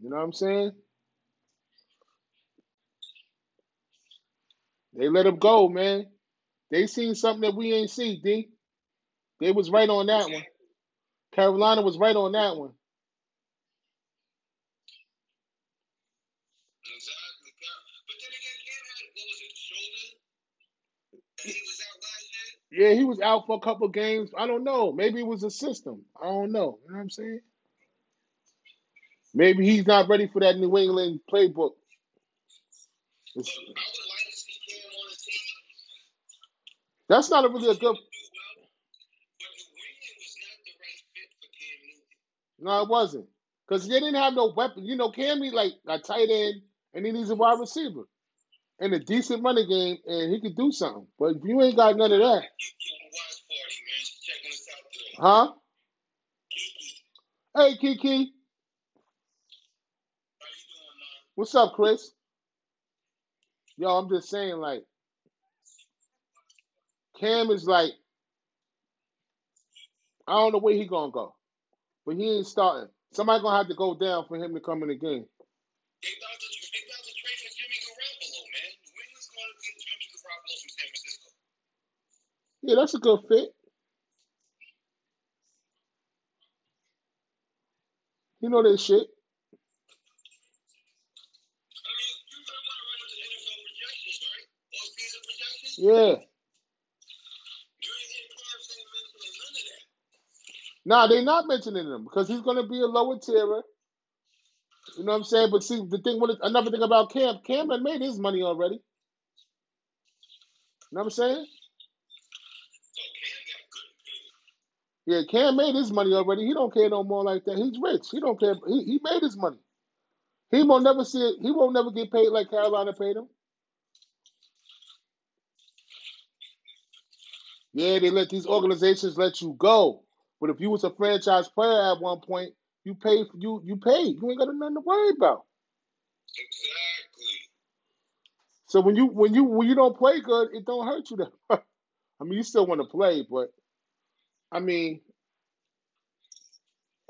You know what I'm saying? They let him go, man. They seen something that we ain't see, D. They was right on that one. Carolina was right on that one. Yeah, he was out for a couple games. I don't know. Maybe it was a system. I don't know. You know what I'm saying? Maybe he's not ready for that New England playbook. It's- that's not a really a good. No, it wasn't because they didn't have no weapon. You know, Cammy like a tight end, and he needs a wide receiver and a decent running game, and he could do something. But if you ain't got none of that, huh? Hey, Kiki, what's up, Chris? Yo, I'm just saying, like, Cam is like, I don't know where he gonna go, but he ain't starting. Somebody gonna have to go down for him to come in the game. They about to they about to trade for Jimmy Garoppolo, man. New England's going to get Jimmy Garoppolo from San Francisco. Yeah, that's a good fit. You know that shit. To. Yeah. That. Nah, they not mentioning him because he's gonna be a lower tierer. You know what I'm saying? But see, the thing with another thing about Cam, Cam had made his money already. You know what I'm saying? So Cam got good pay. Yeah, Cam made his money already. He don't care no more like that. He's rich. He don't care. He, he made his money. He won't never see it. He won't never get paid like Carolina paid him. Yeah, they let these organizations let you go. But if you was a franchise player at one point, you pay you you paid. You ain't got nothing to worry about. Exactly. So when you when you when you don't play good, it don't hurt you that. [laughs] I mean, you still want to play, but I mean,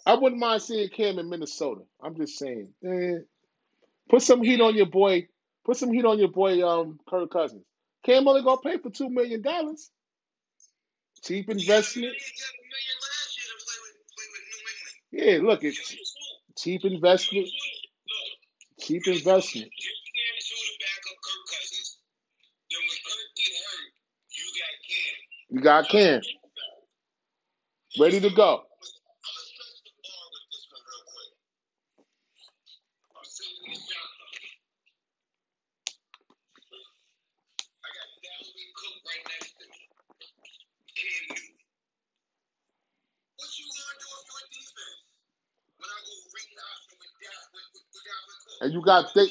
I wouldn't mind seeing Cam in Minnesota. I'm just saying, eh, put some heat on your boy. Put some heat on your boy, um, Kirk Cousins. Cam only gonna pay for two million dollars. Cheap investment. got. Yeah, look, it's cheap investment. Cheap you investment. If Cam is ready to go. I I. And you got thick.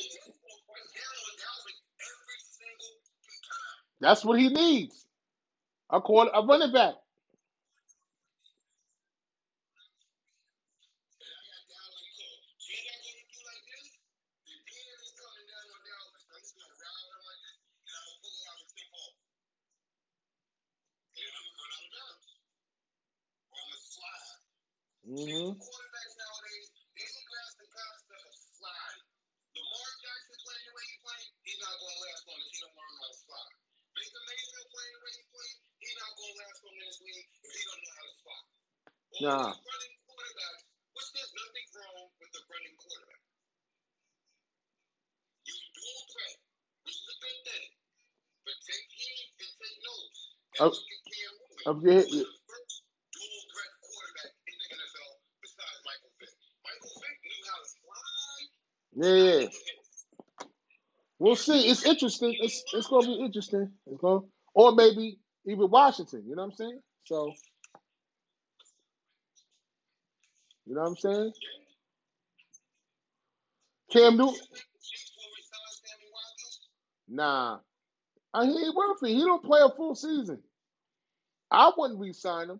That's what he needs. A quarter, a running back. And I got Dalvin Cook. See what I'm gonna do like this? The DM is coming down on Dalvin. So I'm just gonna ride him like this, and I'm gonna pull it out and tip off. And I'm gonna run out of bounds. Or I'm gonna slide. hmm Quarterbacks nowadays, they don't grasp the concept of slide. Lamar Jackson playing the way he playing, he's not gonna last long if he don't learn how to slide. Baker Mayfield playing the way he playing, he's not gonna last long in this league if he don't know how to slide. All Nah. these running quarterbacks, which there's nothing wrong with the running quarterback. You dual threat, which is a good thing. But take heed and take notes. And Of- look at Cam Newton, of your- who was the first dual threat quarterback in the NFL besides Michael Vick. Michael Vick knew how to slide. Yeah. We'll see. It's interesting. It's it's gonna be interesting. It's gonna, or maybe even Washington. You know what I'm saying? So, you know what I'm saying? Cam Newton. Nah, uh, he worth it. He don't play a full season. I wouldn't re-sign him.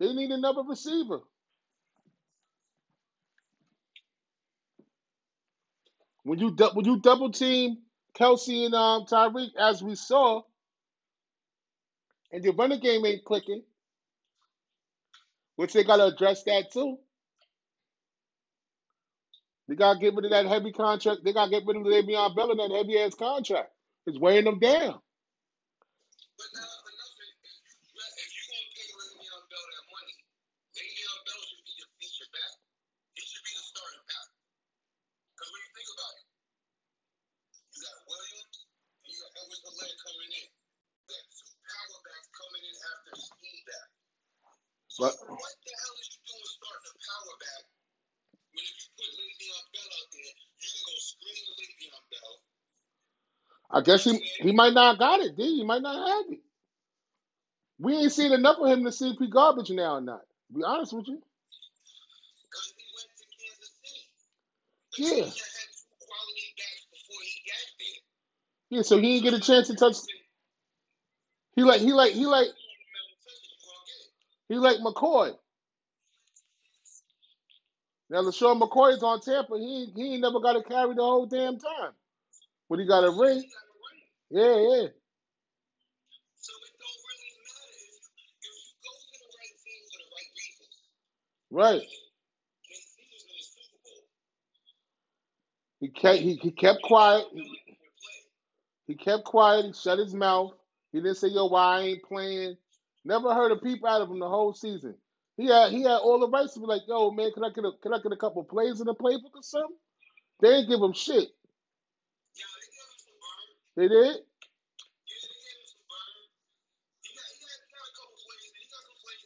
They need another receiver. When you when you double team Kelce and um, Tyreek, as we saw, and your running game ain't clicking, which they gotta address that too. They gotta get rid of that heavy contract. They gotta get rid of Le'Veon Bell and that heavy ass contract. It's weighing them down. But now another, if you if you gonna pay Le'Veon Bell that money, Le'Veon Bell should be your feature back. He should be the starting back. Because when you think about it, you got Williams and you got Edwards Helaire coming in. You got two power backs coming in after the speed back. So But what the hell is you doing starting a power back when if you put Le'Veon Bell out there, you can go screen Le'Veon Bell. I guess he he might not got it, D. He might not have it. We ain't seen enough of him to see if he garbage now or not. To be honest with you. Yeah. Yeah, so he didn't get a chance to touch he like he like he like he like McCoy. Now LeSean McCoy is on Tampa. He he ain't never got to carry the whole damn time. When he got a ring. Yeah, yeah. Right. He kept he, he kept quiet. He, he kept quiet. He shut his mouth. He didn't say, "Yo, why I ain't playing." Never heard a peep out of him the whole season. He had he had all the rights to be like, "Yo, man, can I get a can I get a couple plays in the playbook or something?" They didn't give him shit. Yeah, they gave him some burn. They did. Yeah, they gave him to burn. He got, he got, got a couple plays, and he got some burn.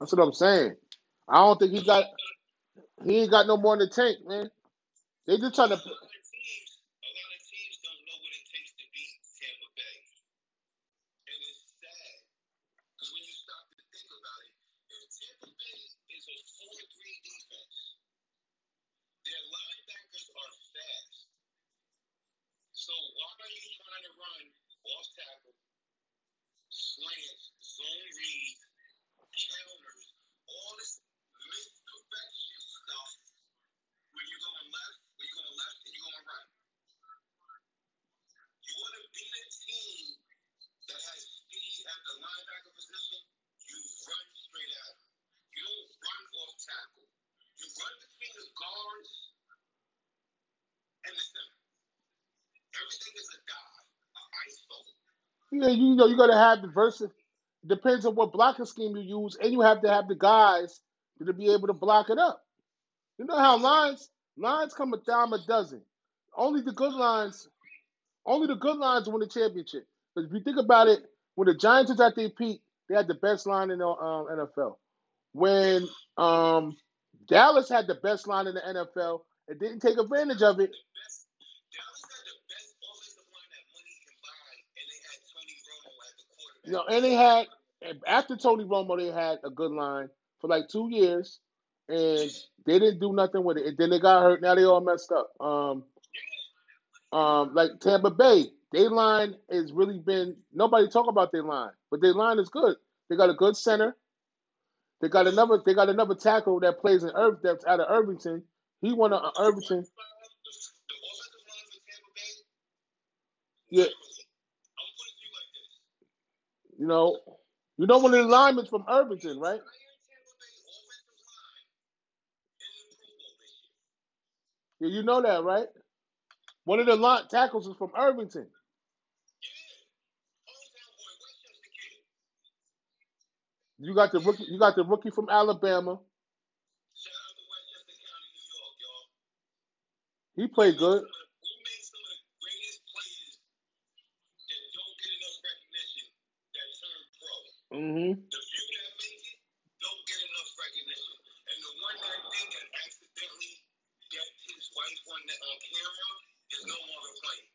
That's what I'm saying. I don't think he got he ain't got no more in the tank, man. They just trying to. lot of teams, a lot of teams don't know what it takes to beat Tampa Bay, and it's sad because when you stop to think about it, if Tampa Bay is a four-three defense, their linebackers are fast. So why are you trying to run off tackle, slants, zone read, counters, all this misdirection stuff when you're going left, when you're going left and you're going right? You want to beat a team that has speed at the linebacker position, you run straight at them. You don't run off tackle. You run between the guards and the center. Everything is a dive, a ISO. Yeah, you know you got to have the versa. Depends on what blocking scheme you use, and you have to have the guys to be able to block it up. You know how lines lines come a dime a dozen. Only the good lines, only the good lines win the championship. But if you think about it, when the Giants was at their peak, they had the best line in the um, NFL. When um, Dallas had the best line in the NFL and didn't take advantage of it, The best, Dallas had the best offensive line that money can buy, and they had Tony Romo at the quarterback. You know, and they had after Tony Romo, they had a good line for like two years, and they didn't do nothing with it. And then they got hurt. Now they all messed up. Um, um, like Tampa Bay, their line has really been nobody talk about their line, but their line is good. They got a good center. They got another. They got another tackle that plays in Irv. That's out of Irvington. He won a, a Irvington. The, the offensive line for Tampa Bay, Yeah, you know, you know one of the linemen's from Irvington, right? Yeah, you know that, right? One of the tackles is from Irvington. You got the rookie. You got the rookie from Alabama. He played good. Mm-hmm. The few that make it don't get enough recognition. And the one that think that accidentally his wife on the on camera is no longer playing.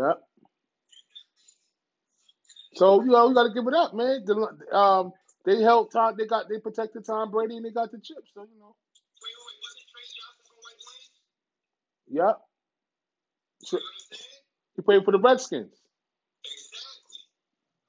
Yep. So you know we got to give it up, man. The, um, they helped Tom. They got they protected Tom Brady and they got the chips. So you know. Wait, wait, yep. So, he played for the Redskins.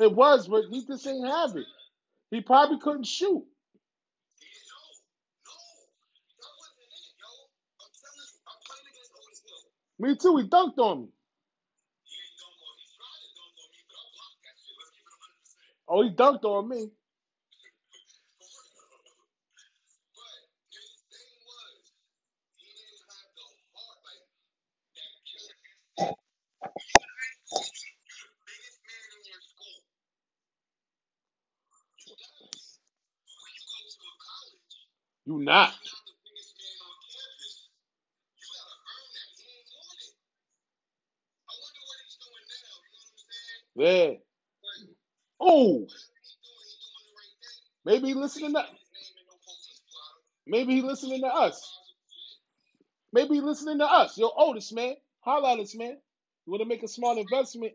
It was, but he just ain't have it. He probably couldn't shoot. Me too. He dunked on me. Oh, he dunked on me. not. Yeah. Oh. Maybe he listening to Maybe he listening to us. Maybe listening to us. Your oldest man. Holla at us, man. You want to make a small investment?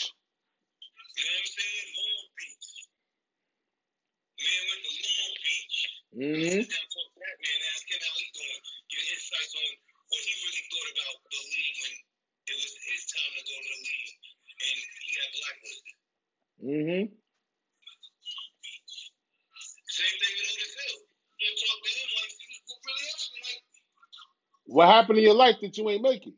on what he really thought about the league when it was his time to go to the league, and he got blacklisted. Mm-hmm. Same thing with Otis Hill. You talk to him like, really like. What happened in your life that you ain't making?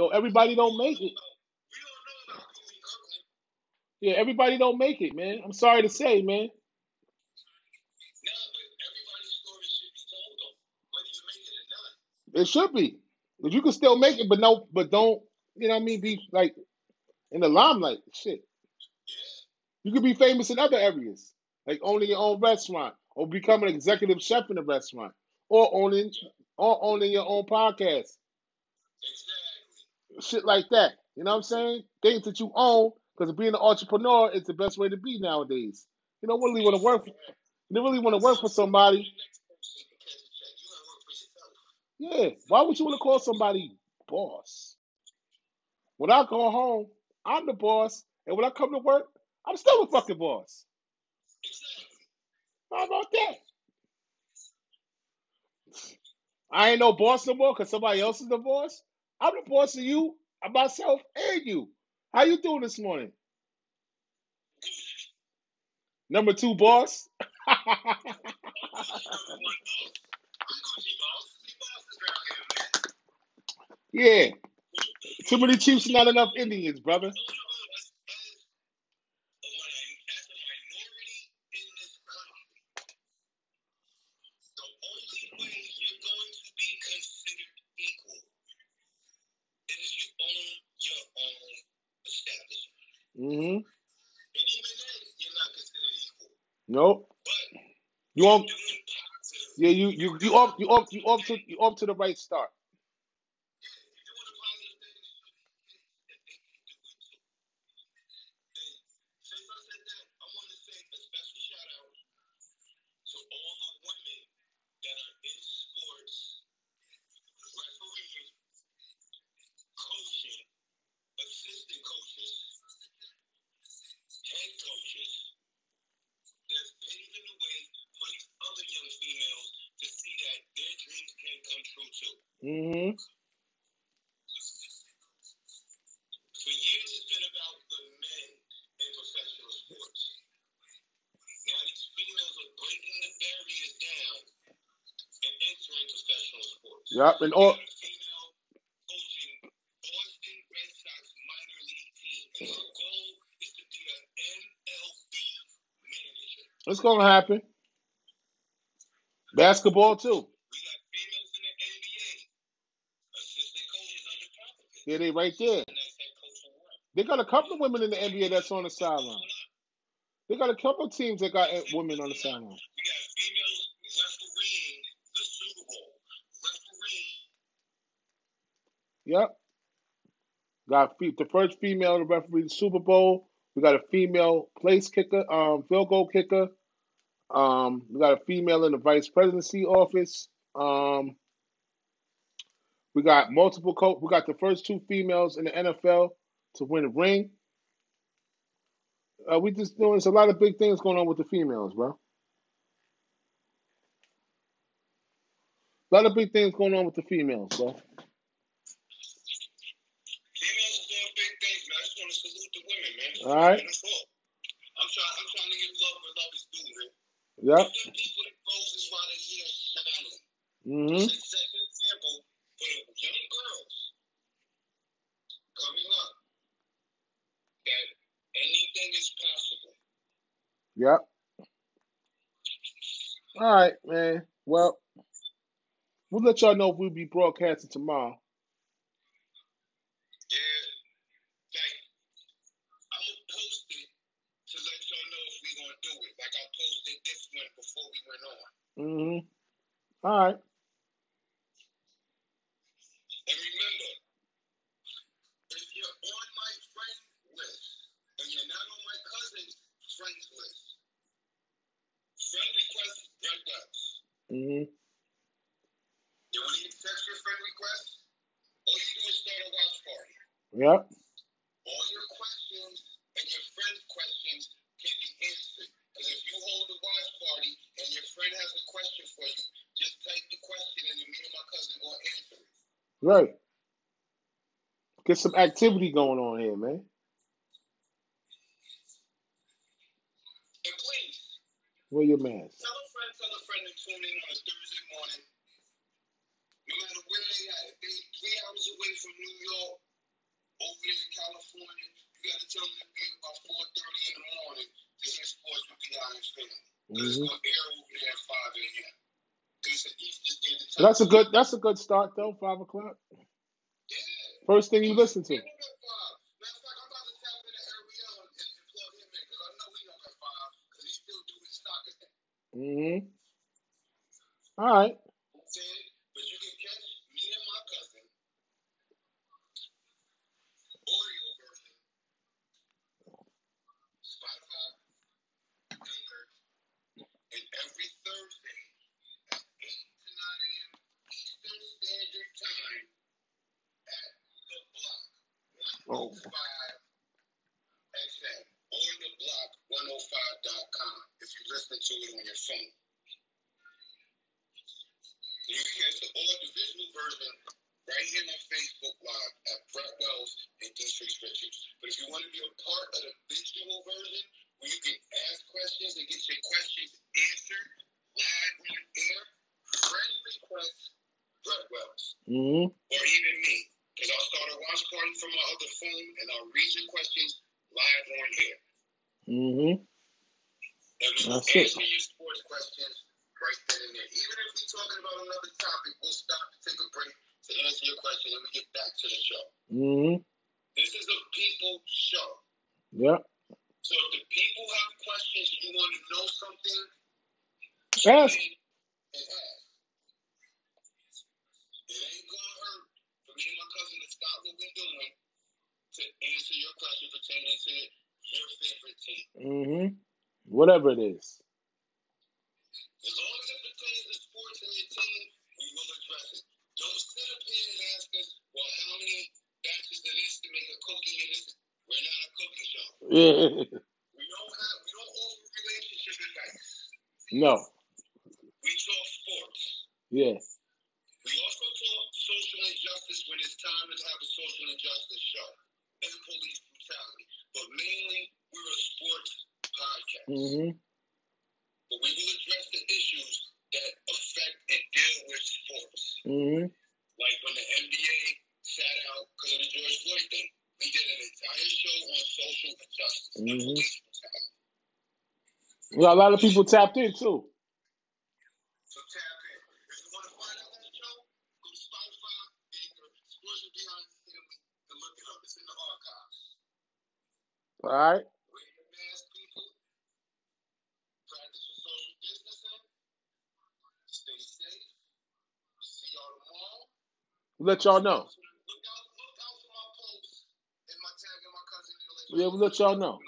Yo, everybody don't make it. Yeah, everybody don't make it, man. I'm sorry to say, man. It should be. But you can still make it, but no, but don't, you know what I mean? Be like in the limelight. Shit. You could be famous in other areas, like owning your own restaurant or become an executive chef in a restaurant or owning or owning your own podcast Shit like that. You know what I'm saying? Things that you own, because being an entrepreneur is the best way to be nowadays. You don't really want to work. You don't really want to work for somebody. You for. Yeah. Why would you want to call somebody boss? When I go home, I'm the boss, and when I come to work, I'm still the fucking boss. How about that? I ain't no boss no more because somebody else is the boss. I'm the boss of you, of myself, and you. How you doing this morning? Number two boss. [laughs] Yeah. Too many chiefs, not enough Indians, brother. So, you know, as, as, a, min- as a minority in this country, the only way you're going to be considered equal is if you own your own establishment. Mm-hmm. And even then, you're not considered But You off? Yeah, you you you off you off you off to you off to the right start. You're doing a positive thing, and you should be that they can do it too. And since I said that, I want to say a special shout out to all the women that are in sports, refereeing, coaching, assistant coaches, head coaches, that's paving the way for these other young females to see that their dreams can come true too. Mm-hmm. For years, it's been about the men in professional sports. Now these females are breaking the barriers down and entering professional sports. Yep. And We all got a female coaching Boston Red Sox minor league team, and her goal is to be an MLB manager. it's gonna happen. Basketball too. Yeah, they right there. and. They got a couple of women in the NBA that's on the sideline. They got a couple of teams that got women on the sideline. We got females refereeing the Super Bowl, refereeing Yep. Got the first female to referee the Super Bowl. We got a female place kicker, um, field goal kicker. Um, we got a female in the vice presidency office. Um, we got multiple coach. We got the first two females in the NFL to win a ring. Uh, we just doing there's a lot of big things going on with the females, bro. A lot of big things going on with the females, bro. females are doing big things, man. I just want to salute the women, man. All right. I'm trying. I'm trying to give love where love is due, man. Yep. Give them people the roses while they're here shining. Mm-hmm. Set, set an example for the young girls coming up that anything is possible. Yep. All right, man. Well, we'll let y'all know if we'll be broadcasting tomorrow. Yeah. Like, I'm going to post it to let y'all know if we're going to do it. Like I posted this one before we went on. Mm-hmm. All right. And remember, if you're on my friend list and you're not on my cousin's friends list, friend request Brett Wells. Mm-hmm. You want to text your friend request? All you do is start a watch party. Yep. All your questions and your friend's questions can be answered. Because if you hold a watch your friend has a question for you, just type the question and me and my cousin will answer it. Right. Get some activity going on here, man. And please, Wear your mask. Tell a friend, tell a friend to tune in on a Thursday morning. No matter where they at. If they three hours away from New York, over there in California, you gotta tell them to be about four thirty in the morning to hear sports with the family. Mhm. So that's a good that's a good start though. Five o'clock. First thing you listen to. Matter of fact, I'm about to tap into Ariel and, and plug him in because I know he up at five because he's still doing stock at that. hmm All right. Saying, but you can catch me and my cousin audio version, Spotify, Anchor, and every Thursday at 8 to 9 a.m. Eastern Standard Time at the block Oh. 105 XM or the block 105.com if you listen to it on your phone. You can catch the audio visual version right here on Facebook Live at Brett Wells and Dietrich Richards. But if you want to be a part of the visual version where you can ask questions and get your questions answered live on air, friend request Brett Wells hmm or even I'll start a watch party from my other phone and I'll read your questions live on air. hmm And we will answer your sports questions right then and there. Even if we're talking about another topic, we'll stop and take a break to answer your question and we get back to the show. hmm This is a people show. Yep. So if the people have questions, you want to know something, Ask. and ask. It ain't gonna hurt for me and my cousin to stop what we're doing to answer your question pertaining to your favorite team. hmm Whatever it is. As long as it pertains to sports and your team, we will address it. Don't sit up here and ask us, well, how many batches of this to make a cookie and this? We're not a cookie show. [laughs] Yeah. We don't have, we don't offer relationship advice. No. We talk sports. Yeah. We also talk social injustice when it's time to have a social injustice show and police brutality. But mainly, we're a sports podcast. hmm But we will address the issues that affect and deal with sports. hmm Like when the NBA sat out because of the George Floyd thing. We did an entire show on social injustice and Mhm. police brutality. Yeah, a lot of people tapped in too. So tap in. If you want to find out that show, go to Spotify, Anchor, Sports and Beyond Family, and look it up. It's in the archives. All right. Wear your mask, people. Practice your social distancing. Stay safe. See y'all tomorrow. Let y'all know. Look out, look out for my posts and my tag and my cousin. Yeah, we'll let y'all know.